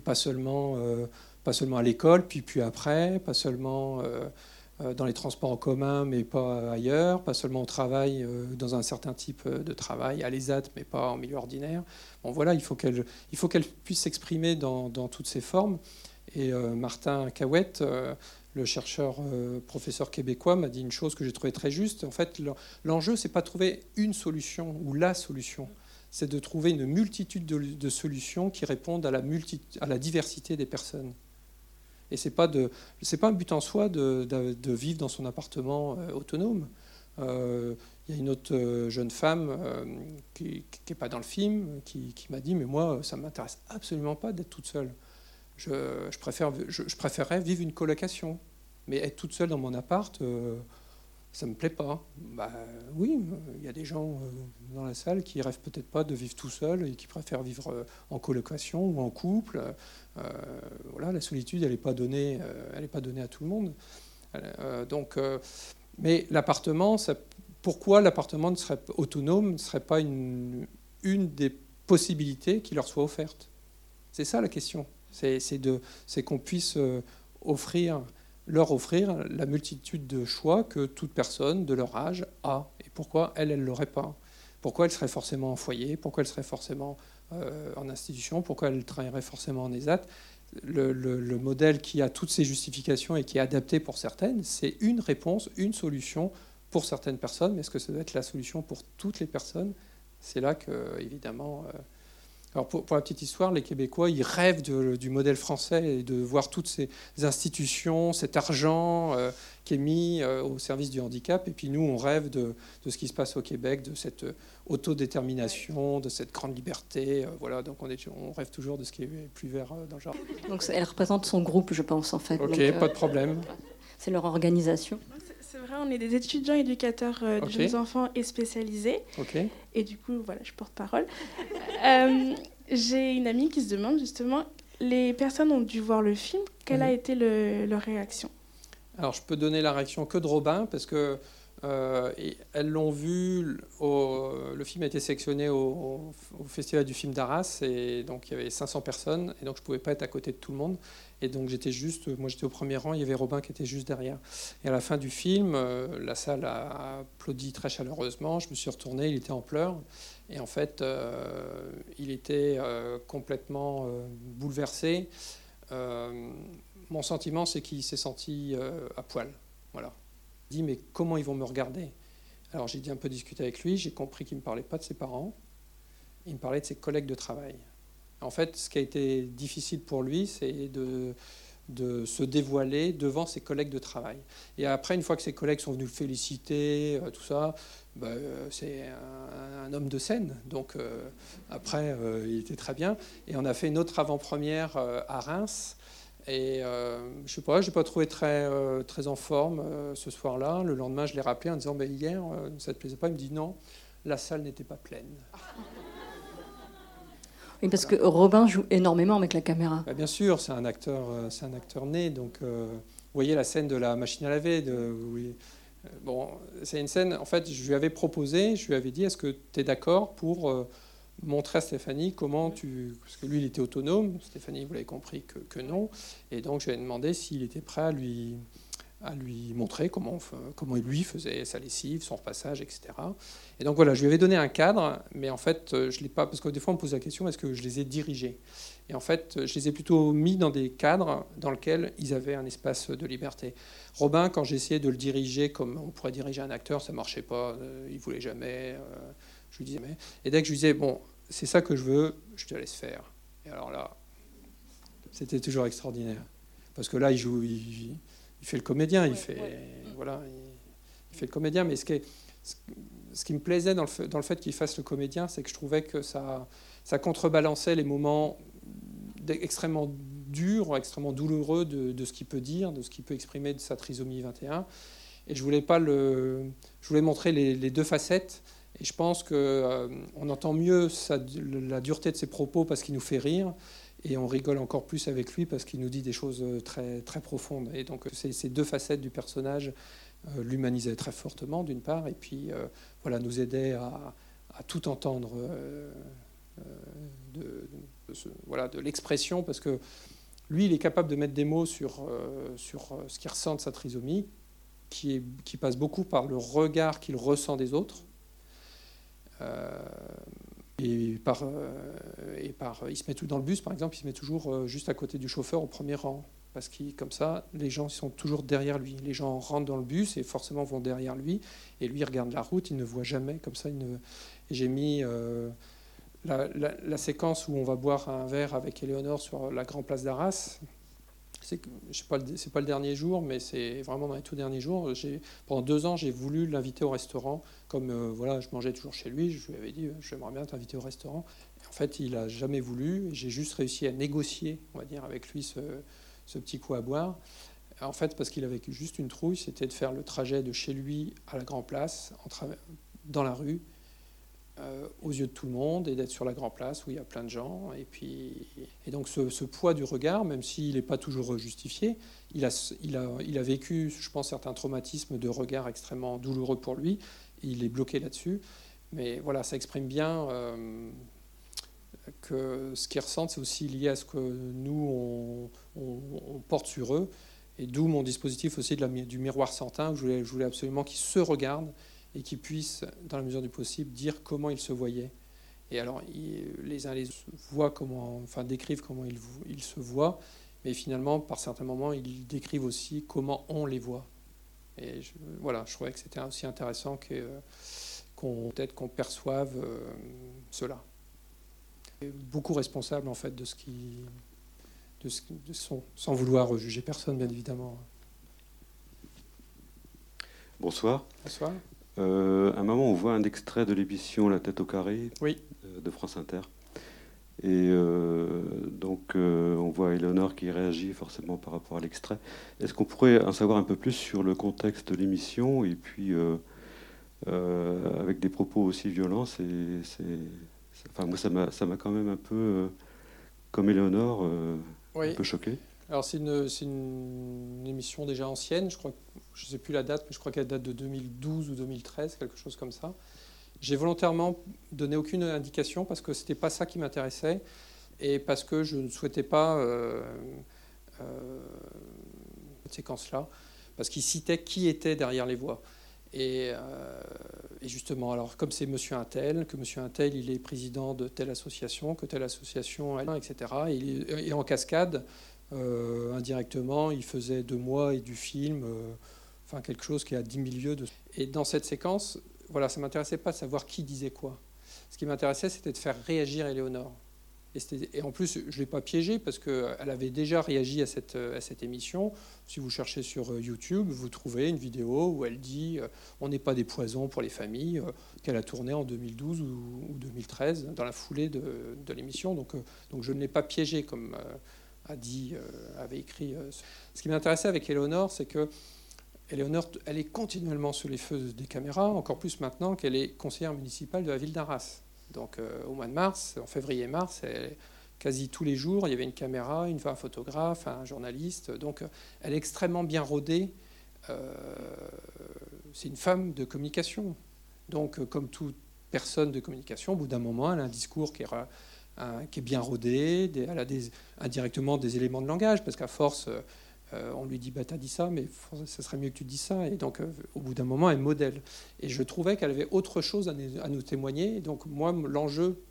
C: pas, seulement, euh, pas seulement à l'école, puis, puis après, pas seulement euh, dans les transports en commun, mais pas ailleurs, pas seulement au travail, dans un certain type de travail, à l'ESAT, mais pas en milieu ordinaire. Bon, voilà, il faut qu'elle puisse s'exprimer dans, dans, toutes ces formes. Et Martin Cahouette le chercheur euh, professeur québécois m'a dit une chose que j'ai trouvée très juste. En fait, l'enjeu, c'est pas trouver une solution ou la solution, c'est de trouver une multitude de, solutions qui répondent à la, à la diversité des personnes. Et de, c'est pas un but en soi de, vivre dans son appartement euh, autonome. Euh, il y a une autre jeune femme qui n'est pas dans le film qui, m'a dit mais moi ça m'intéresse absolument pas d'être toute seule je, je, préférerais vivre une colocation. Mais être toute seule dans mon appart, euh, ça me plaît pas. Bah, oui, il y a des gens euh, dans la salle qui rêvent peut-être pas de vivre tout seul et qui préfèrent vivre euh, en colocation ou en couple. voilà, la solitude, elle n'est pas donnée, elle pas donnée à tout le monde. donc, mais l'appartement, pourquoi l'appartement ne serait autonome, ne serait pas une, une des possibilités qui leur soit offerte? C'est ça la question. C'est qu'on puisse euh, offrir, leur offrir la multitude de choix que toute personne de leur âge a. Et pourquoi elle, elle ne l'aurait pas? Pourquoi elle serait forcément en foyer? Pourquoi elle serait forcément euh, en institution? Pourquoi elle travaillerait forcément en ESAT? Le, le, modèle qui a toutes ces justifications et qui est adapté pour certaines, c'est une réponse, une solution pour certaines personnes. Mais est-ce que ça doit être la solution pour toutes les personnes? C'est là que, évidemment, euh, alors pour, la petite histoire, les Québécois, ils rêvent du modèle français et de voir toutes ces institutions, cet argent euh, qui est mis euh, au service du handicap. Et puis nous, on rêve de, ce qui se passe au Québec, de cette autodétermination, de cette grande liberté. Euh, voilà, donc on, est, on, rêve toujours de ce qui est plus vert dans le genre.
A: Donc elle représente son groupe, je pense, en fait.
C: Ok, pas de problème.
A: C'est leur organisation.
B: C'est vrai, on est des étudiants éducateurs euh, de jeunes enfants et spécialisés.
C: Ok.
B: Et du coup, voilà, je porte parole. Euh, j'ai une amie qui se demande justement, les personnes ont dû voir le film, quelle a été leur réaction?
C: Alors, je peux donner la réaction que de Robin, parce que euh, elles l'ont vu, le film a été sélectionné au, au Festival du film d'Arras, et donc il y avait 500 personnes, et donc je ne pouvais pas être à côté de tout le monde. Et donc j'étais juste, moi j'étais au premier rang, il y avait Robin qui était juste derrière. Et à la fin du film, euh, la salle a applaudi très chaleureusement. Je me suis retourné, il était en pleurs. Et en fait, euh, il était euh, complètement bouleversé. mon sentiment, c'est qu'il s'est senti à poil. Voilà. Il dit, mais comment ils vont me regarder? Alors j'ai dit un peu discuter avec lui, j'ai compris qu'il ne me parlait pas de ses parents, il me parlait de ses collègues de travail. En fait, ce qui a été difficile pour lui, c'est de, se dévoiler devant ses collègues de travail. Et après, une fois que ses collègues sont venus le féliciter, euh, tout ça, bah, euh, c'est un, homme de scène. Donc euh, après, il était très bien. Et on a fait une autre avant-première à Reims. Et je sais pas, je n'ai pas trouvé très, très en forme ce soir-là. Le lendemain, je l'ai rappelé en disant Hier, ça ne te plaisait pas Il me dit Non, la salle n'était pas pleine.
A: Oui, parce que Robin joue énormément avec la caméra.
C: Bah, bien sûr, c'est un acteur, euh, c'est un acteur né, donc euh, voyez la scène de la machine à laver. De, bon, c'est une scène, en fait, je lui avais proposé, je lui avais dit, est-ce que tu es d'accord pour montrer à Stéphanie comment tu... Parce que lui, il était autonome, Stéphanie, vous l'avez compris que, que, non. Et donc, je lui ai demandé s'il était prêt à lui, à lui montrer comment, comment lui faisait sa lessive, son repassage, etc. Et donc voilà, je lui avais donné un cadre, mais en fait, je ne l'ai pas, parce que des fois on me pose la question, est-ce que je les ai dirigés? Et en fait, je les ai plutôt mis dans des cadres dans lesquels ils avaient un espace de liberté. Robin, quand j'essayais de le diriger comme on pourrait diriger un acteur, ça marchait pas, euh, il voulait jamais, euh, je lui disais mais. Et dès que je lui disais, bon, c'est ça que je veux, je te laisse faire. Et alors là, c'était toujours extraordinaire. Parce que là, il joue, fait le comédien, il fait, voilà, il, fait le comédien. Mais ce qui, ce qui me plaisait dans le, dans le fait qu'il fasse le comédien, c'est que je trouvais que ça, ça contrebalançait les moments extrêmement durs, extrêmement douloureux de, de ce qu'il peut dire, de ce qu'il peut exprimer de sa trisomie 21. Et je voulais pas le, je voulais montrer les, les deux facettes et je pense qu'on euh, entend mieux la dureté de ses propos parce qu'il nous fait rire. Et on rigole encore plus avec lui parce qu'il nous dit des choses euh, très, très profondes. Et donc, ces deux facettes du personnage euh, l'humanisaient très fortement, d'une part, et puis voilà, nous aidaient à, tout entendre de, voilà, l'expression, parce que lui, il est capable de mettre des mots sur, sur ce qu'il ressent de sa trisomie, qui, passe beaucoup par le regard qu'il ressent des autres euh, et par, euh, et par, il se met tout dans le bus, par exemple, il se met toujours euh, juste à côté du chauffeur au premier rang. Parce que comme ça, les gens sont toujours derrière lui. Les gens rentrent dans le bus et forcément vont derrière lui. Et lui, il regarde la route, il ne voit jamais. Comme ça, j'ai mis la, la, séquence où on va boire un verre avec Éléonore sur la grande place d'Arras c'est pas c'est pas le dernier jour, mais c'est vraiment dans les tout derniers jours. Pendant deux ans, j'ai voulu l'inviter au restaurant. Comme euh, voilà, je mangeais toujours chez lui, je lui avais dit, j'aimerais bien t'inviter au restaurant. en fait, il a jamais voulu. J'ai juste réussi à négocier, on va dire, avec lui ce, petit coup à boire. En fait, parce qu'il avait juste une trouille, c'était de faire le trajet de chez lui à la Grand Place, dans la rue, euh, aux yeux de tout le monde et d'être sur la Grand Place où il y a plein de gens. Et, puis, et donc ce, poids du regard, même s'il n'est pas toujours justifié, il a, il, a, il a vécu, je pense, certains traumatismes de regard extrêmement douloureux pour lui. il est bloqué là-dessus. Mais voilà, ça exprime bien euh, que ce qu'ils ressentent, c'est aussi lié à ce que nous, on, porte sur eux. Et d'où mon dispositif aussi de du miroir santin, où je voulais absolument qu'ils se regardent et qui puissent, dans la mesure du possible, dire comment ils se voyaient. Et alors, les uns les voient comment, enfin, décrivent comment ils, ils se voient, mais finalement, par certains moments, ils décrivent aussi comment on les voit. Et voilà, je trouvais que c'était aussi intéressant qu'on peut-être qu'on perçoive euh, cela. beaucoup responsable en fait de ce qui, de ce, de son, sans vouloir juger personne, bien évidemment.
I: Bonsoir.
C: Bonsoir.
I: Euh, à un moment, on voit un extrait de l'émission La tête au carré
C: oui.
I: Euh, de France Inter. Et euh, donc, on voit Eleonore qui réagit forcément par rapport à l'extrait. Est-ce qu'on pourrait en savoir un peu plus sur le contexte de l'émission et puis avec des propos aussi violents c'est, Enfin, moi, ça m'a, ça m'a quand même un peu, comme Eleonore, un peu choqué.
C: Alors c'est une, émission déjà ancienne, je crois, je ne sais plus la date, mais je crois qu'elle date de 2012 ou 2013, quelque chose comme ça. J'ai volontairement donné aucune indication parce que ce n'était pas ça qui m'intéressait et parce que je ne souhaitais pas euh, euh, cette séquence-là, parce qu'il citait qui était derrière les voix. Et, euh, et, justement, alors comme c'est Monsieur Intel, que Monsieur Intel il est président de telle association, que telle association, etc. Et, et en cascade, indirectement, il faisait de moi et du film, quelque chose qui a 10 000 lieues. De... Et dans cette séquence, voilà, ça m'intéressait pas de savoir qui disait quoi. Ce qui m'intéressait, c'était de faire réagir Éléonore. Et, en plus, je ne l'ai pas piégée parce qu'elle avait déjà réagi à cette, à cette, émission. Si vous cherchez sur euh, YouTube, vous trouvez une vidéo où elle dit On n'est pas des poisons pour les familles, qu'elle a tourné en 2012 ou, 2013 dans la foulée de, l'émission. Donc, donc je ne l'ai pas piégée comme, a dit, euh, avait écrit. Euh, ce qui m'intéressait avec Eleonore, c'est que Elle est continuellement sous les feux des caméras, encore plus maintenant qu'elle est conseillère municipale de la ville d'Arras. Donc euh, au mois de mars, en février-mars, quasi tous les jours, il y avait une caméra, une, un photographe, un journaliste. Donc elle est extrêmement bien rodée. c'est une femme de communication. Donc comme toute personne de communication, au bout d'un moment, elle a un discours qui est, bien rodé, elle a des, indirectement des éléments de langage, parce qu'à force euh, on lui dit bah t'as dit ça, mais ce serait mieux que tu dis ça. Et donc euh, au bout d'un moment, elle modèle. Et je trouvais qu'elle avait autre chose à, nous témoigner. Et donc moi, l'enjeu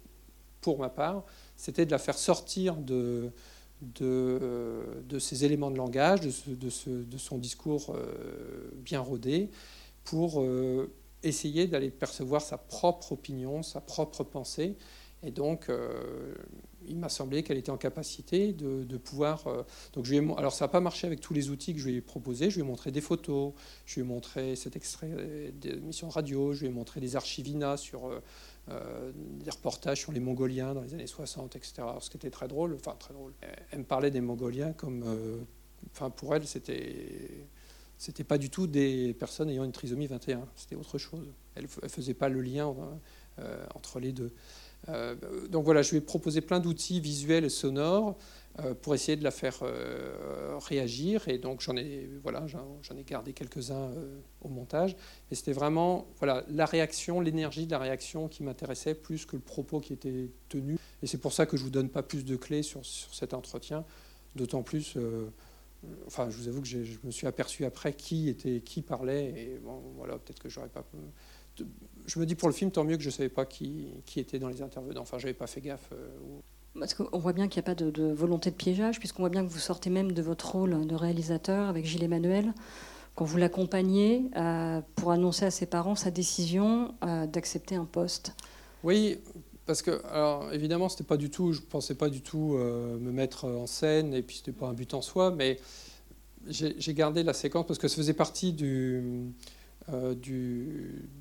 C: pour ma part, c'était de la faire sortir de de, ces éléments de langage, de, son discours euh, bien rodé, pour essayer d'aller percevoir sa propre opinion, sa propre pensée. Et donc, il m'a semblé qu'elle était en capacité de, pouvoir. Euh, donc je lui alors ça n'a pas marché avec tous les outils que je lui ai proposés. Je lui ai montré des photos, je lui ai montré cet extrait d'émission radio, je lui ai montré des archivina sur euh, euh, des reportages sur les Mongoliens dans les années 60, etc. ce qui était très drôle, enfin très drôle. Elle me parlait des Mongoliens comme, enfin pour elle c'était c'était pas du tout des personnes ayant une trisomie 21, c'était autre chose. Elle ne faisait pas le lien entre les deux. Euh, donc voilà, je lui ai proposé plein d'outils visuels et sonores euh, pour essayer de la faire euh, réagir. Et donc j'en ai, voilà, j'en ai gardé quelques-uns au montage. Et c'était vraiment voilà, la réaction, l'énergie de la réaction qui m'intéressait plus que le propos qui était tenu. Et c'est pour ça que je ne vous donne pas plus de clés sur, sur cet entretien. D'autant plus, enfin je vous avoue que je me suis aperçu après qui, était, qui parlait. Et bon, voilà, peut-être que j'aurais pas je me dis pour le film, tant mieux que je ne savais pas qui, qui, était dans les intervenants. Enfin, je n'avais pas fait gaffe. Euh,
A: Parce qu'on voit bien qu'il n'y a pas de, volonté de piégeage, puisqu'on voit bien que vous sortez même de votre rôle de réalisateur avec Gilles Emmanuel, quand vous l'accompagnez euh, pour annoncer à ses parents sa décision euh, d'accepter un poste.
C: Oui, parce que, alors, évidemment, c'était pas du tout, je ne pensais pas du tout me mettre en scène, et puis ce n'était pas un but en soi, mais j'ai gardé la séquence parce que ça faisait partie du euh,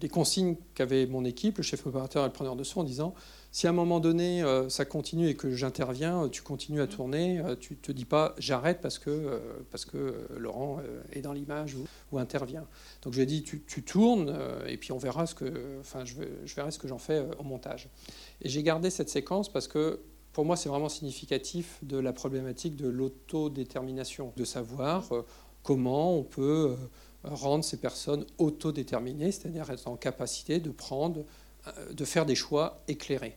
C: des consignes qu'avait mon équipe, le chef opérateur et le preneur de son, en disant si à un moment donné euh, ça continue et que j'interviens, tu continues à mm. tourner, euh, tu te dis pas j'arrête parce que, parce que Laurent est dans l'image ou, intervient. Donc je lui ai dit tu, tournes et puis on verra ce que, enfin je, je verrai ce que j'en fais au montage. Et j'ai gardé cette séquence parce que pour moi c'est vraiment significatif de la problématique de l'autodétermination, de savoir comment on peut rendre ces personnes autodéterminées, c'est-à-dire être en capacité de prendre, euh, de faire des choix éclairés.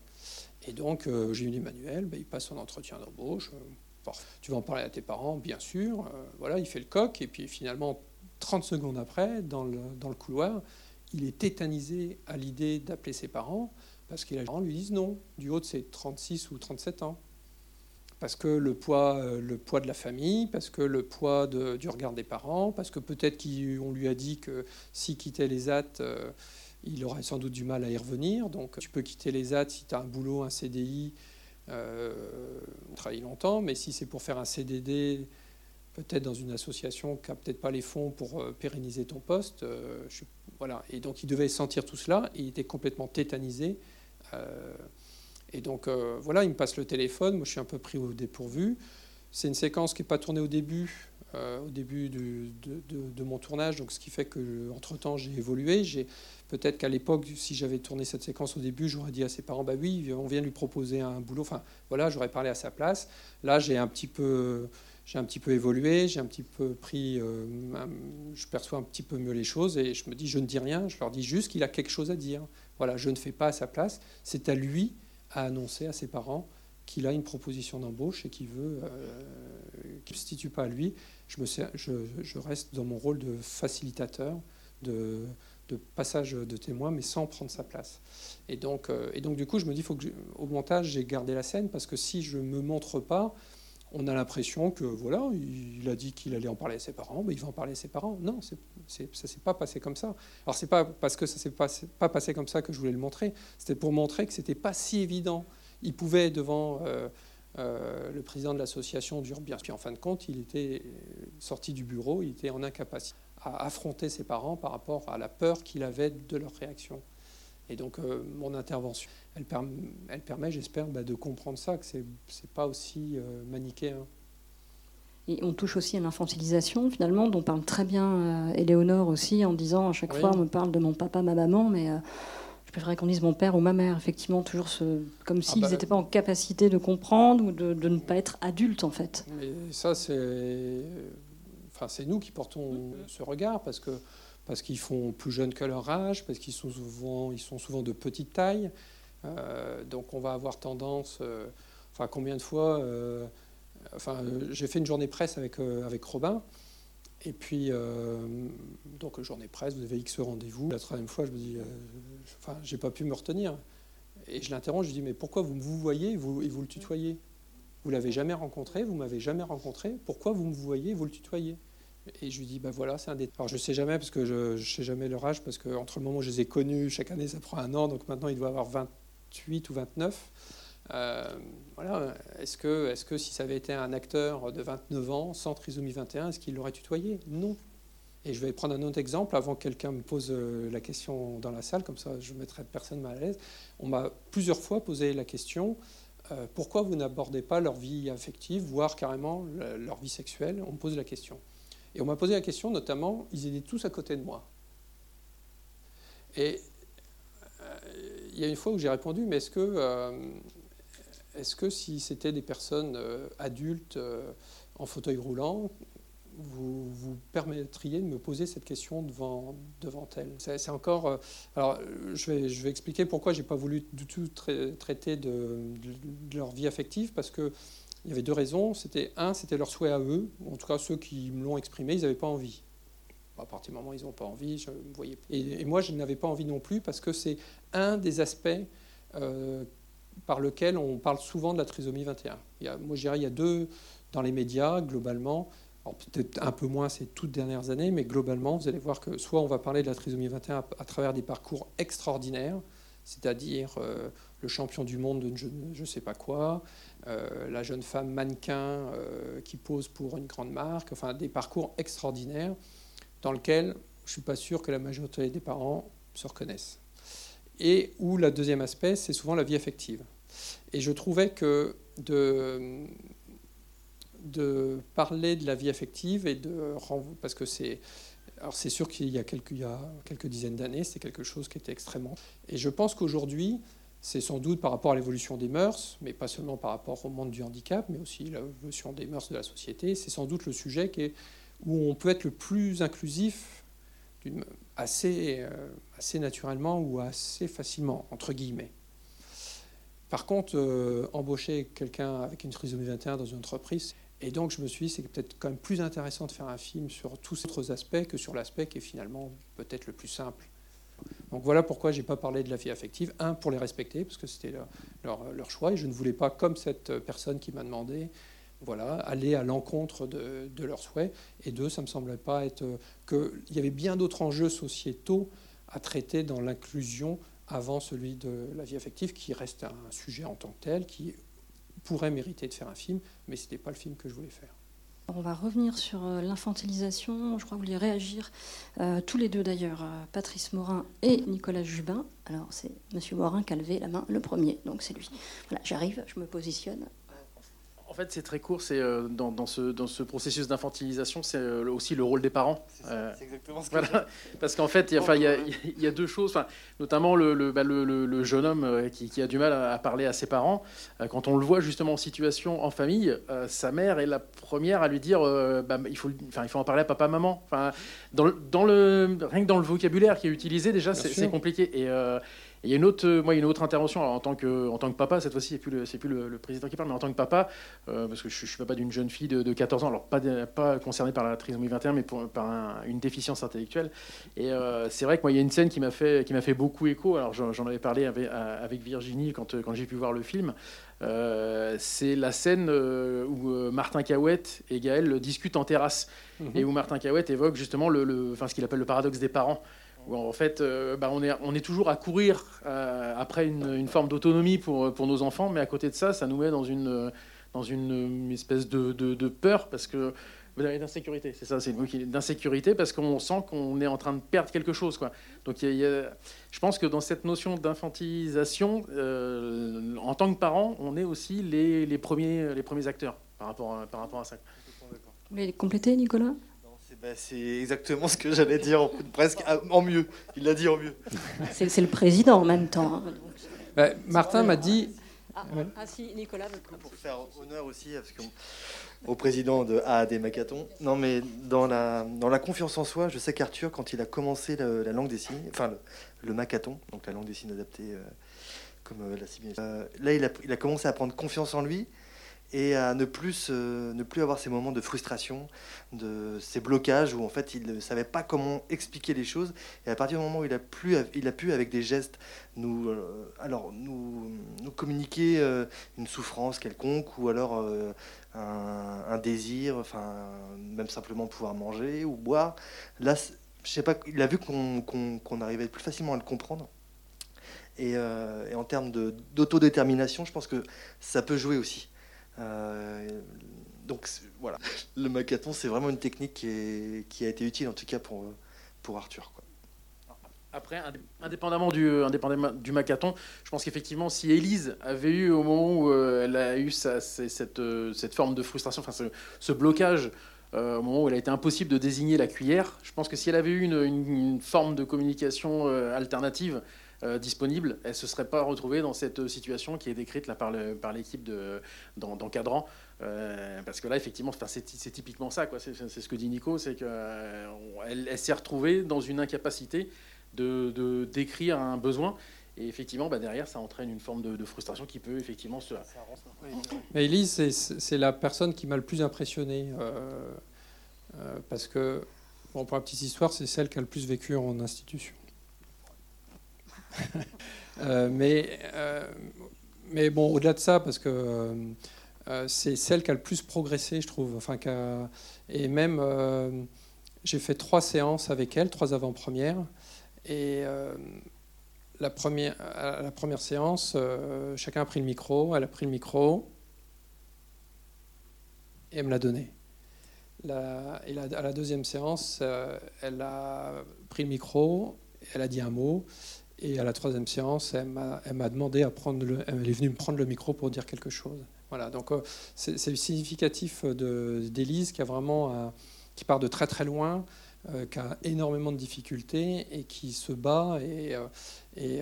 C: Et donc, euh, j'ai eu Emmanuel, ben, il passe son entretien d'embauche. Euh, tu vas en parler à tes parents, bien sûr. voilà, il fait le coq, et puis finalement, 30 secondes après, dans le, dans le couloir, il est tétanisé à l'idée d'appeler ses parents, parce que les parents lui disent non. Du haut de ses 36 ou 37 ans parce que le poids, euh, le poids de la famille, parce que le poids du regard des parents, parce que peut-être qu'on lui a dit que s'il quittait les AT, euh, il aurait sans doute du mal à y revenir. Donc tu peux quitter les AT si tu as un boulot, un CDI, euh, travailler longtemps, mais si c'est pour faire un CDD, peut-être dans une association qui n'a peut-être pas les fonds pour euh, pérenniser ton poste, voilà. Et donc il devait sentir tout cela, et il était complètement tétanisé. Et donc euh, voilà, il me passe le téléphone, moi je suis un peu pris au dépourvu. C'est une séquence qui n'est pas tournée au début, euh, au début de, mon tournage, donc ce qui fait que entre-temps j'ai évolué. J'ai, peut-être qu'à l'époque, si j'avais tourné cette séquence au début, j'aurais dit à ses parents, bah oui, on vient lui proposer un boulot. Enfin voilà, j'aurais parlé à sa place. Là, j'ai un petit peu... J'ai un petit peu évolué, j'ai un petit peu pris, euh, je perçois un petit peu mieux les choses et je me dis, je ne dis rien, je leur dis juste qu'il a quelque chose à dire. Voilà, je ne fais pas à sa place, c'est à lui a annoncé à ses parents qu'il a une proposition d'embauche et qu'il veut, euh, qu'il ne substitue pas à lui. Je, me je, reste dans mon rôle de facilitateur, de, passage de témoin, mais sans prendre sa place. Et donc, euh, et donc du coup, je me dis, faut que au montage, j'ai gardé la scène parce que si je me montre pas, on a l'impression que voilà, il a dit qu'il allait en parler à ses parents, mais il va en parler à ses parents. Non, ça s'est pas passé comme ça. Alors c'est pas parce que ça s'est pas, pas passé comme ça que je voulais le montrer. C'était pour montrer que c'était pas si évident. Il pouvait devant euh, euh, le président de l'association d'Urbien, puis en fin de compte, il était sorti du bureau, il était en incapacité à affronter ses parents par rapport à la peur qu'il avait de leur réaction. Et donc euh, mon intervention, elle, elle permet, j'espère, bah, de comprendre ça, que ce n'est pas aussi euh, manichéen.
A: Et on touche aussi à l'infantilisation, finalement, dont parle très bien euh, Éléonore aussi, en disant à chaque fois, on me parle de mon papa, ma maman, mais je préférerais qu'on dise mon père ou ma mère, effectivement, toujours ce, comme
C: Ah
A: s'ils
C: bah,
A: n'étaient pas en capacité de comprendre ou de, de ne pas être adultes, en fait.
C: Mais ça, c'est enfin, c'est nous qui portons ce regard parce que parce qu'ils font plus jeunes que leur âge, parce qu'ils sont souvent ils sont souvent de petite taille. Euh, donc on va avoir tendance, euh, enfin combien de fois, euh, enfin j'ai fait une journée presse avec avec Robin. Et puis, donc, journée presse, vous avez X rendez-vous. La troisième fois, je me dis, enfin, j'ai pas pu me retenir. Et je l'interroge, je dis, mais pourquoi vous me vous voyez vous, et vous le tutoyez? Vous l'avez jamais rencontré, vous m'avez jamais rencontré, pourquoi vous me voyez, vous le tutoyez? Et je lui dis, ben voilà, c'est un détail. Alors je sais jamais, parce que je, je sais jamais leur âge, parce que entre le moment où je les ai connus, chaque année ça prend un an, donc maintenant il doit avoir 28 ou 29. Euh, voilà, est-ce que, est que si ça avait été un acteur de 29 ans, sans trisomie 21, est-ce qu'il l'aurait tutoyé? Non. Et je vais prendre un autre exemple avant que quelqu'un me pose euh, la question dans la salle, comme ça je ne mettrai personne mal à l'aise. On m'a plusieurs fois posé la question euh, pourquoi vous n'abordez pas leur vie affective, voire carrément le- leur vie sexuelle? On me pose la question. Et on m'a posé la question notamment, ils étaient tous à côté de moi. Et euh, il y a une fois où j'ai répondu mais est-ce que, euh, est-ce que si c'était des personnes euh, adultes en fauteuil roulant, vous vous permettriez de me poser cette question devant, devant elles? C'est encore. alors, je vais, je vais expliquer pourquoi j'ai pas voulu du tout trai- traiter de- de leur vie affective, parce que il y avait deux raisons. C'était un, c'était leur souhait à eux, en tout cas ceux qui me l'ont exprimé, ils n'avaient pas envie. À partir du moment où ils n'ont pas envie, je me voyais. Et, et moi, je n'avais pas envie non plus, parce que c'est un des aspects euh, par lequel on parle souvent de la trisomie 21. Il y a, moi, je dirais, il y a deux dans les médias, globalement. Peut-être un peu moins ces toutes dernières années, mais globalement, vous allez voir que soit on va parler de la trisomie 21 à, à travers des parcours extraordinaires, c'est-à-dire euh, le champion du monde de je ne sais pas quoi, euh, la jeune femme mannequin euh, qui pose pour une grande marque, enfin des parcours extraordinaires dans lesquels je ne suis pas sûr que la majorité des parents se reconnaissent. Et où le deuxième aspect, c'est souvent la vie affective. Et je trouvais que de, de parler de la vie affective et de parce que c'est alors c'est sûr qu'il y a quelques, il y a quelques dizaines d'années, c'était quelque chose qui était extrêmement. Et je pense qu'aujourd'hui, c'est sans doute par rapport à l'évolution des mœurs, mais pas seulement par rapport au monde du handicap, mais aussi l'évolution des mœurs de la société. C'est sans doute le sujet qui où on peut être le plus inclusif euh, assez naturellement ou assez facilement, entre guillemets. Par contre, euh, embaucher quelqu'un avec une trisomie 21 dans une entreprise, et donc je me suis dit, c'est peut-être quand même plus intéressant de faire un film sur tous ces autres aspects que sur l'aspect qui est finalement peut-être le plus simple. Donc voilà pourquoi j'ai pas parlé de la vie affective. Un, pour les respecter, parce que c'était leur, choix, et je ne voulais pas, comme cette personne qui m'a demandé, voilà, aller à l'encontre de, leurs souhaits. Et deux, ça me semblait pas être qu'il y avait bien d'autres enjeux sociétaux à traiter dans l'inclusion avant celui de la vie affective, qui reste un sujet en tant que tel, qui pourrait mériter de faire un film, mais ce n'était pas le film que je voulais faire.
A: On va revenir sur euh, l'infantilisation. Je crois que vous voulez réagir euh, tous les deux d'ailleurs, euh, Patrice Morin et Nicolas Jubin. Alors c'est Monsieur Morin qui a levé la main le premier, donc c'est lui. Voilà, j'arrive, je me positionne.
E: En fait, c'est très court. C'est euh, dans, dans ce, dans ce processus d'infantilisation, c'est euh, aussi le rôle des parents. Euh,
G: C'est exactement ce que
E: voilà. Parce qu'en fait, il y, a- enfin, y a, y a deux choses. Notamment le, le, bah, le- le- jeune homme euh, qui, qui a du mal à, parler à ses parents. Euh, Quand on le voit justement en situation en famille, euh, sa mère est la première à lui dire euh, bah, il, faut, il faut en parler à papa, maman. Dans dans le, rien que dans le vocabulaire qui est utilisé, déjà, c'est compliqué. Et. Et il y a une autre, euh, moi, il y a une autre intervention alors, en, tant que, en tant que papa, cette fois-ci, c'est plus, le, c'est plus le, le président qui parle, mais en tant que papa, euh, parce que je, je suis papa d'une jeune fille de, de 14 ans, alors pas, pas concernée par la trisomie 21, mais pour- par un- une déficience intellectuelle. Et euh, c'est vrai que moi, il y a une scène qui m'a fait, qui m'a fait beaucoup écho. Alors j'en, avais parlé avec, avec Virginie quand, quand j'ai pu voir le film. Euh, c'est la scène euh, où euh, Martin Cahouette et Gaël discutent en terrasse
C: Mhm.
E: et où Martin Cahouette évoque justement le, le- enfin, ce qu'il appelle le paradoxe des parents. En fait, euh, bah, on, est, toujours à courir euh, après une, forme d'autonomie pour, nos enfants, mais à côté de ça, ça nous met dans une, espèce de, peur parce que d'insécurité, c'est ça, c'est d'insécurité parce qu'on sent qu'on est en train de perdre quelque chose. Donc je pense que dans cette notion d'infantilisation, euh, en tant que parent, on est aussi les, les premiers, les premiers acteurs par rapport à, par rapport à ça.
A: Vous voulez compléter, Nicolas?
G: C'est Bah, c'est exactement ce que j'allais dire, presque en mieux. Il l'a dit en mieux.
A: C'est le président en même temps. Hein.
C: Bah, Martin m'a dit.
A: Ah, ah, si, Nicolas
G: Pour faire honneur aussi au président de AAD Macaton. Non, mais dans la, dans la confiance en soi, je sais qu'Arthur, quand il a commencé la, langue des signes, enfin le, Macaton, donc la langue des signes adaptée, euh, comme euh, la euh, là, il a, il a commencé à prendre confiance en lui et à ne plus, ne plus avoir ces moments de frustration, de ces blocages où en fait il ne savait pas comment expliquer les choses. Et à partir du moment où il a, plus, il a pu avec des gestes nous, euh, alors, nous, communiquer euh, une souffrance quelconque ou alors euh, un, désir, enfin même simplement pouvoir manger ou boire, là je sais pas, il a vu qu'on arrivait plus facilement à le comprendre. Et, et en termes d'autodétermination, je pense que ça peut jouer aussi. Euh, donc voilà, le macathon, c'est vraiment une technique qui, a été utile en tout cas pour, pour Arthur.
E: Après, indépendamment du, du macathon, je pense qu'effectivement, si Élise avait eu au moment où euh, elle a eu cette, euh, cette, forme de frustration, enfin ce, blocage, au moment où elle a été impossible de désigner la cuillère, je pense que si elle avait eu une forme de communication alternative, euh, disponible, elle ne se serait pas retrouvée dans cette situation qui est décrite là, par, l'équipe d'encadrant. Euh, parce que là, effectivement, c'est, typiquement ça. C'est, ce que dit Nico, c'est qu'elle elle, s'est retrouvée dans une incapacité de, décrire un besoin. Et effectivement, bah, derrière, ça entraîne une forme de, frustration qui peut effectivement se...
C: Mais Elise, c'est, la personne qui m'a le plus impressionné. Euh, parce que, bon, pour la petite histoire, c'est celle qui a le plus vécu en institution. Euh, mais, euh, mais bon, au-delà de ça, parce que euh, c'est celle qui a le plus progressé, je trouve. Enfin, et même, j'ai fait trois séances avec elle, trois avant-premières. Et la, première, la première séance, chacun a pris le micro, elle a pris le micro et elle me l'a donné. La, et à la deuxième séance, elle a pris le micro, elle a dit un mot, et à la troisième séance, elle m'a demandé à prendre le, elle est venue me prendre le micro pour dire quelque chose. Voilà, donc euh, c'est significatif d'Élise qui a vraiment qui part de très très loin, euh, qui a énormément de difficultés et qui se bat et, euh, et,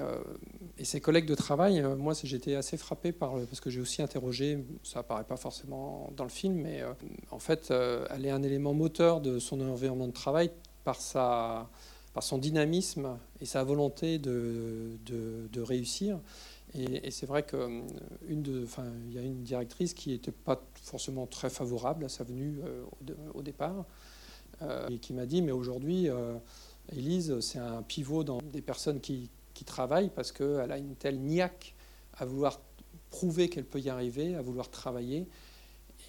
C: et ses collègues de travail. moi, j'étais assez frappé par parce que j'ai aussi interrogé, ça apparaît pas forcément dans le film, mais en fait, elle est un élément moteur de son environnement de travail par sa par son dynamisme et sa volonté de, de, réussir. Et, c'est vrai qu'il y a une directrice qui n'était pas forcément très favorable à sa venue euh, au, départ, euh, et qui m'a dit, mais aujourd'hui, euh, Élise, c'est un pivot dans des personnes qui, qui travaillent parce qu'elle a une telle niaque à vouloir prouver qu'elle peut y arriver, à vouloir travailler.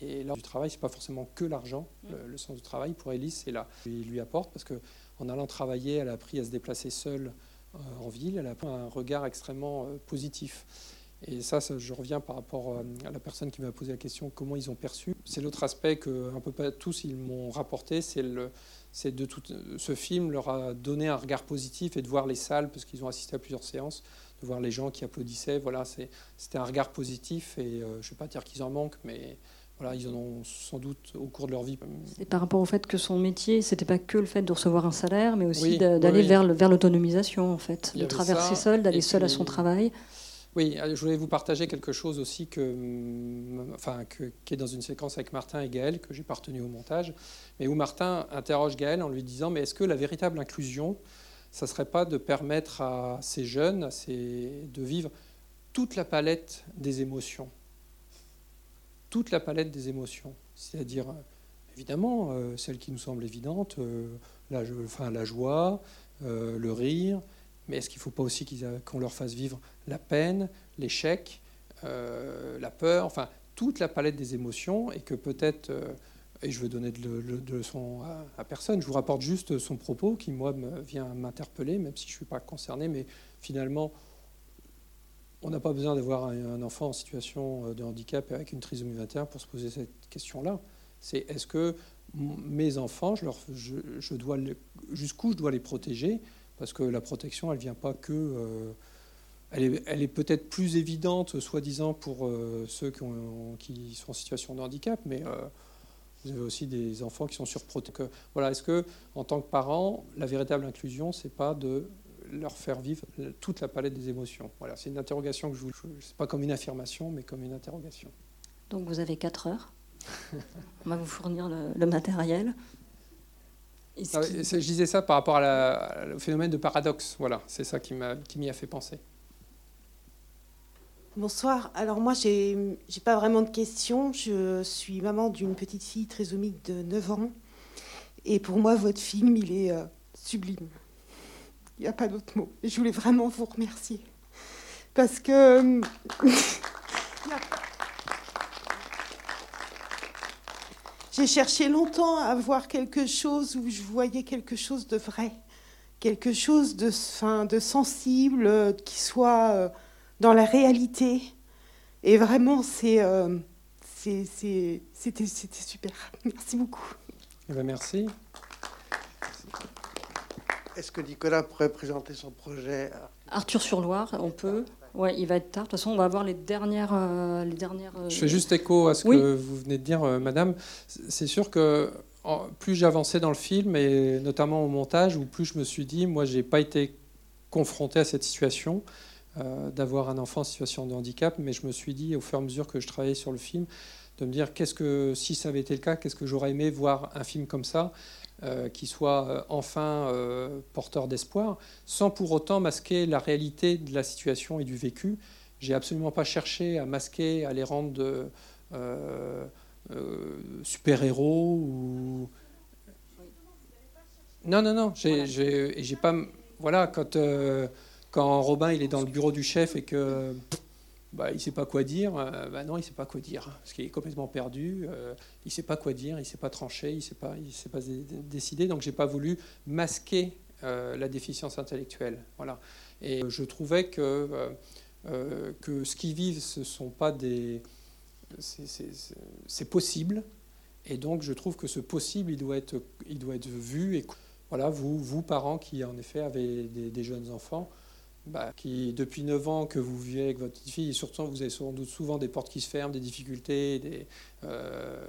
C: Et là, du travail, c'est pas forcément que l'argent. Le, sens du travail, pour Élise, c'est là. Il lui apporte parce que en allant travailler, elle a appris à se déplacer seule euh, en ville. Elle a un regard extrêmement euh, positif. Et ça, je reviens par rapport euh, à la personne qui m'a posé la question, comment ils ont perçu. C'est l'autre aspect que un peu pas tous ils m'ont rapporté, c'est c'est de tout ce film leur a donné un regard positif et de voir les salles parce qu'ils ont assisté à plusieurs séances, de voir les gens qui applaudissaient. Voilà, c'était un regard positif et je ne vais pas dire qu'ils en manquent, mais voilà, ils en ont sans doute au cours de leur vie.
A: Et par rapport au fait que son métier, c'était pas que le fait de recevoir un salaire, mais aussi d'aller vers l'autonomisation, en fait, de traverser seul, d'aller seul à son travail.
C: Oui, euh, je voulais vous partager quelque chose aussi que, mm, enfin, qui est dans une séquence avec Martin et Gaël, que j'ai partenu au montage, mais où Martin interroge Gaël en lui disant, mais est-ce que la véritable inclusion, ça serait pas de permettre à ces jeunes à ces, de vivre toute la palette des émotions? Toute la palette des émotions, c'est-à-dire évidemment euh, celles qui nous semblent évidentes, euh, la, joie, euh, le rire, mais est-ce qu'il ne faut pas aussi qu'on leur fasse vivre la peine, l'échec, la peur, enfin toute la palette des émotions, et que peut-être, et je veux donner de, leçons à, personne, je vous rapporte juste son propos qui, moi, me, vient m'interpeller, même si je ne suis pas concerné, mais finalement, on n'a pas besoin d'avoir un enfant en situation euh, de handicap avec une trisomie 21 pour se poser cette question-là. C'est est-ce que mes enfants, je, jusqu'où je dois les protéger? Parce que la protection, elle vient pas que. Euh, elle est, elle est peut-être plus évidente, soi-disant, pour euh, ceux qui, ont, qui, sont en situation de handicap, mais vous avez aussi des enfants qui sont surprotégés. Voilà, est-ce que, en tant que parent, la véritable inclusion, c'est pas de leur faire vivre toute la palette des émotions Voilà, c'est une interrogation que je vous. C'est pas comme une affirmation, mais comme une interrogation.
A: Donc vous avez 4 heures. On va vous fournir le, matériel.
C: Ah je disais ça par rapport à au phénomène de paradoxe. Voilà, c'est ça qui m'y a fait penser.
J: Bonsoir. Alors moi, j'ai n'ai pas vraiment de questions. Je suis maman d'une petite fille trisomique de 9 ans. Et pour moi, votre film, il est euh, sublime. Il n'y a pas d'autre mot. Je voulais vraiment vous remercier. Parce que... J'ai cherché longtemps à voir quelque chose où je voyais quelque chose de vrai, quelque chose de, fin, de sensible, euh, qui soit euh, dans la réalité. Et vraiment, c'est, euh, c'était, super. Merci beaucoup.
C: Eh ben, merci.
K: Est-ce que Nicolas pourrait présenter son projet
A: Arthur sur Loire, on peut. Ouais, il va être tard. De toute façon, on va avoir les dernières. Euh, les dernières
C: Je fais juste écho à ce que vous venez de dire, euh, madame. C'est sûr que plus j'avançais dans le film, et notamment au montage, ou plus je me suis dit, moi, j'ai pas été confronté à cette situation. Euh, d'avoir un enfant en situation de handicap, mais je me suis dit au fur et à mesure que je travaillais sur le film, de me dire qu'est-ce que si ça avait été le cas, qu'est-ce que j'aurais aimé voir un film comme ça, euh, qui soit euh, enfin porteur d'espoir, sans pour autant masquer la réalité de la situation et du vécu. J'ai absolument pas cherché à masquer, à les rendre super-héros ou non, non, non. J'ai pas. Voilà, quand quand Robin il est dans le bureau du chef et que bah, il ne sait pas quoi dire, euh, bah non, il ne sait pas quoi dire, parce qu'il est complètement perdu, euh, il ne sait pas quoi dire, il ne sait pas trancher, il ne sait pas, décider, donc j'ai pas voulu masquer euh, la déficience intellectuelle. Voilà. Et je trouvais que, ce qu'ils vivent, ce sont pas des... C'est possible, et donc je trouve que ce possible, il doit être, vu, voilà, vous parents qui en effet avez des jeunes enfants, bah, qui, depuis 9 ans que vous vivez avec votre petite fille, et surtout vous avez sans doute souvent des portes qui se ferment, des difficultés, des, euh,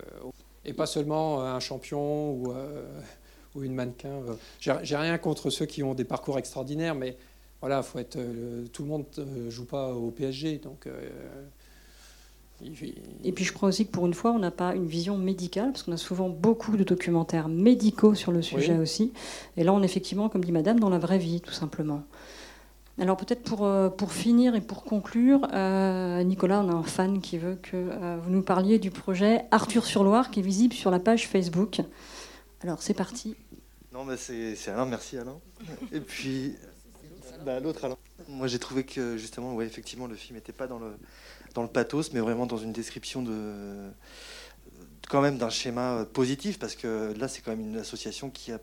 C: et pas seulement un champion ou, euh, ou une mannequin. J'ai rien contre ceux qui ont des parcours extraordinaires, mais voilà, faut être, tout le monde ne joue pas au PSG. Donc, euh,
A: et puis je crois aussi que pour une fois, on n'a pas une vision médicale, parce qu'on a souvent beaucoup de documentaires médicaux sur le sujet aussi. Et là, on est effectivement, comme dit Madame, dans la vraie vie, tout simplement. Alors peut-être pour, euh, pour finir et pour conclure, euh, Nicolas, on a un fan qui veut que euh, vous nous parliez du projet Arthur sur Loire qui est visible sur la page Facebook. Alors c'est parti.
G: Non, mais c'est Alain, merci Alain. Et puis bah, l'autre Alain. Moi j'ai trouvé que justement, ouais, effectivement, le film n'était pas dans le, dans le pathos, mais vraiment dans une description de quand même d'un schéma positif, parce que là c'est quand même une association qui a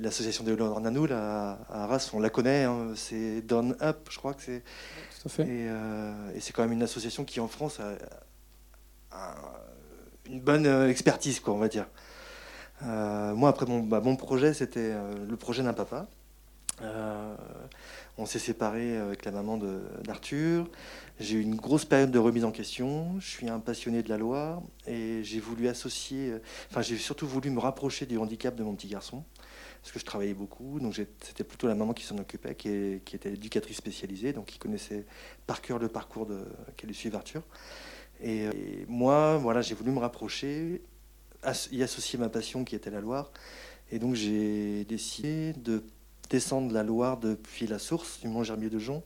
G: l'association des Nanoul à, Arras, on la connaît, hein, c'est Down Up, je crois que c'est. Euh, et, c'est quand même une association qui en France a, une bonne euh, expertise, quoi, on va dire. Euh, moi, après, mon, bah, mon projet, c'était le projet d'un papa. on s'est séparés avec la maman d'Arthur. J'ai eu une grosse période de remise en question. Je suis un passionné de la Loire et j'ai voulu associer, enfin, j'ai surtout voulu me rapprocher du handicap de mon petit garçon parce que je travaillais beaucoup. Donc c'était plutôt la maman qui s'en occupait, qui, était éducatrice spécialisée, donc qui connaissait par cœur le parcours qu'elle suivait Arthur. Et, moi, voilà, j'ai voulu me rapprocher, y associer ma passion qui était la Loire. Et donc j'ai décidé de descendre la Loire depuis la source du Mont Germier de Jonc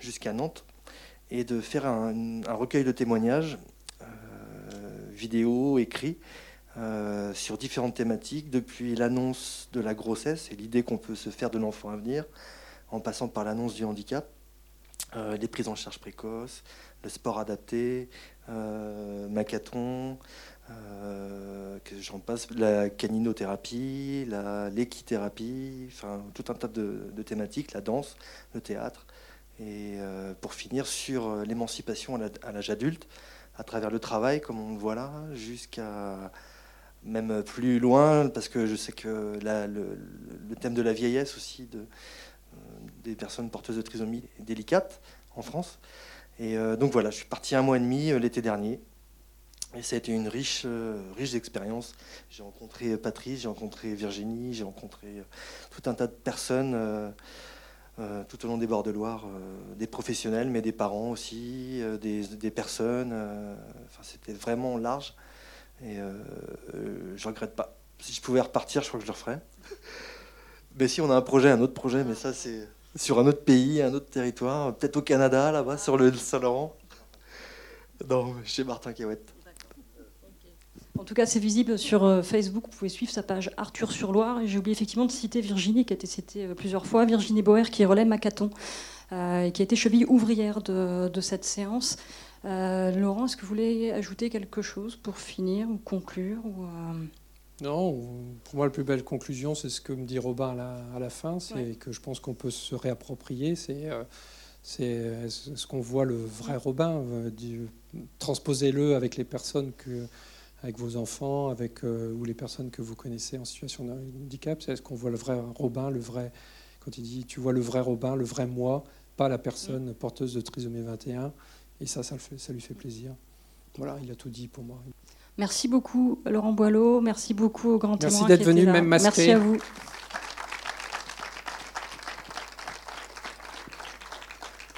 G: jusqu'à Nantes et de faire un, recueil de témoignages, euh, vidéo, écrits, euh, sur différentes thématiques, depuis l'annonce de la grossesse et l'idée qu'on peut se faire de l'enfant à venir, en passant par l'annonce du handicap, euh, les prises en charge précoces, le sport adapté, euh, Macaton, que j'en passe, la caninothérapie, l'équithérapie, enfin tout un tas de, thématiques, la danse, le théâtre, et pour finir sur l'émancipation à l'âge adulte, à travers le travail, comme on le voit là, jusqu'à même plus loin, parce que je sais que le, thème de la vieillesse aussi, de, euh, des personnes porteuses de trisomie est délicate en France. Et euh, donc voilà, je suis parti un mois et demi euh, l'été dernier. Et ça a été une riche, riche expérience. J'ai rencontré Patrice, j'ai rencontré Virginie, j'ai rencontré tout un tas de personnes tout au long des bords de Loire, des professionnels, mais des parents aussi, des, des personnes. enfin, c'était vraiment large. Et euh, euh, je regrette pas. Si je pouvais repartir, je crois que je le referais. Mais si on a un projet, un autre projet, mais ça c'est sur un autre pays, un autre territoire, peut-être au Canada, là-bas, sur le Saint-Laurent. Non, chez Martin Cahouette.
A: En tout cas, c'est visible sur euh, Facebook. Vous pouvez suivre sa page Arthur sur Loire. Et j'ai oublié effectivement de citer Virginie, qui a été citée euh, plusieurs fois. Virginie Boer, qui relève Macaton, euh, et qui a été cheville ouvrière de cette séance. Euh, Laurent, est-ce que vous voulez ajouter quelque chose pour finir ou conclure ou, euh,
C: Non, pour moi, la plus belle conclusion, c'est ce que me dit Robin à la, à la fin, c'est
A: Ouais.
C: que je pense qu'on peut se réapproprier. C'est euh, c'est ce qu'on voit le vrai Robin. Transposez-le avec les personnes que avec vos enfants, avec euh, ou les personnes que vous connaissez en situation de handicap. C'est est-ce qu'on voit le vrai Robin, le vrai quand il dit tu vois le vrai Robin, le vrai moi, pas la personne porteuse de trisomie 21. Et ça, ça, le fait, ça lui fait plaisir. Voilà, il a tout dit pour moi.
A: Merci beaucoup, Laurent Boileau. Merci beaucoup au grand
C: Merci d'être venu, même masqué.
A: Merci à vous.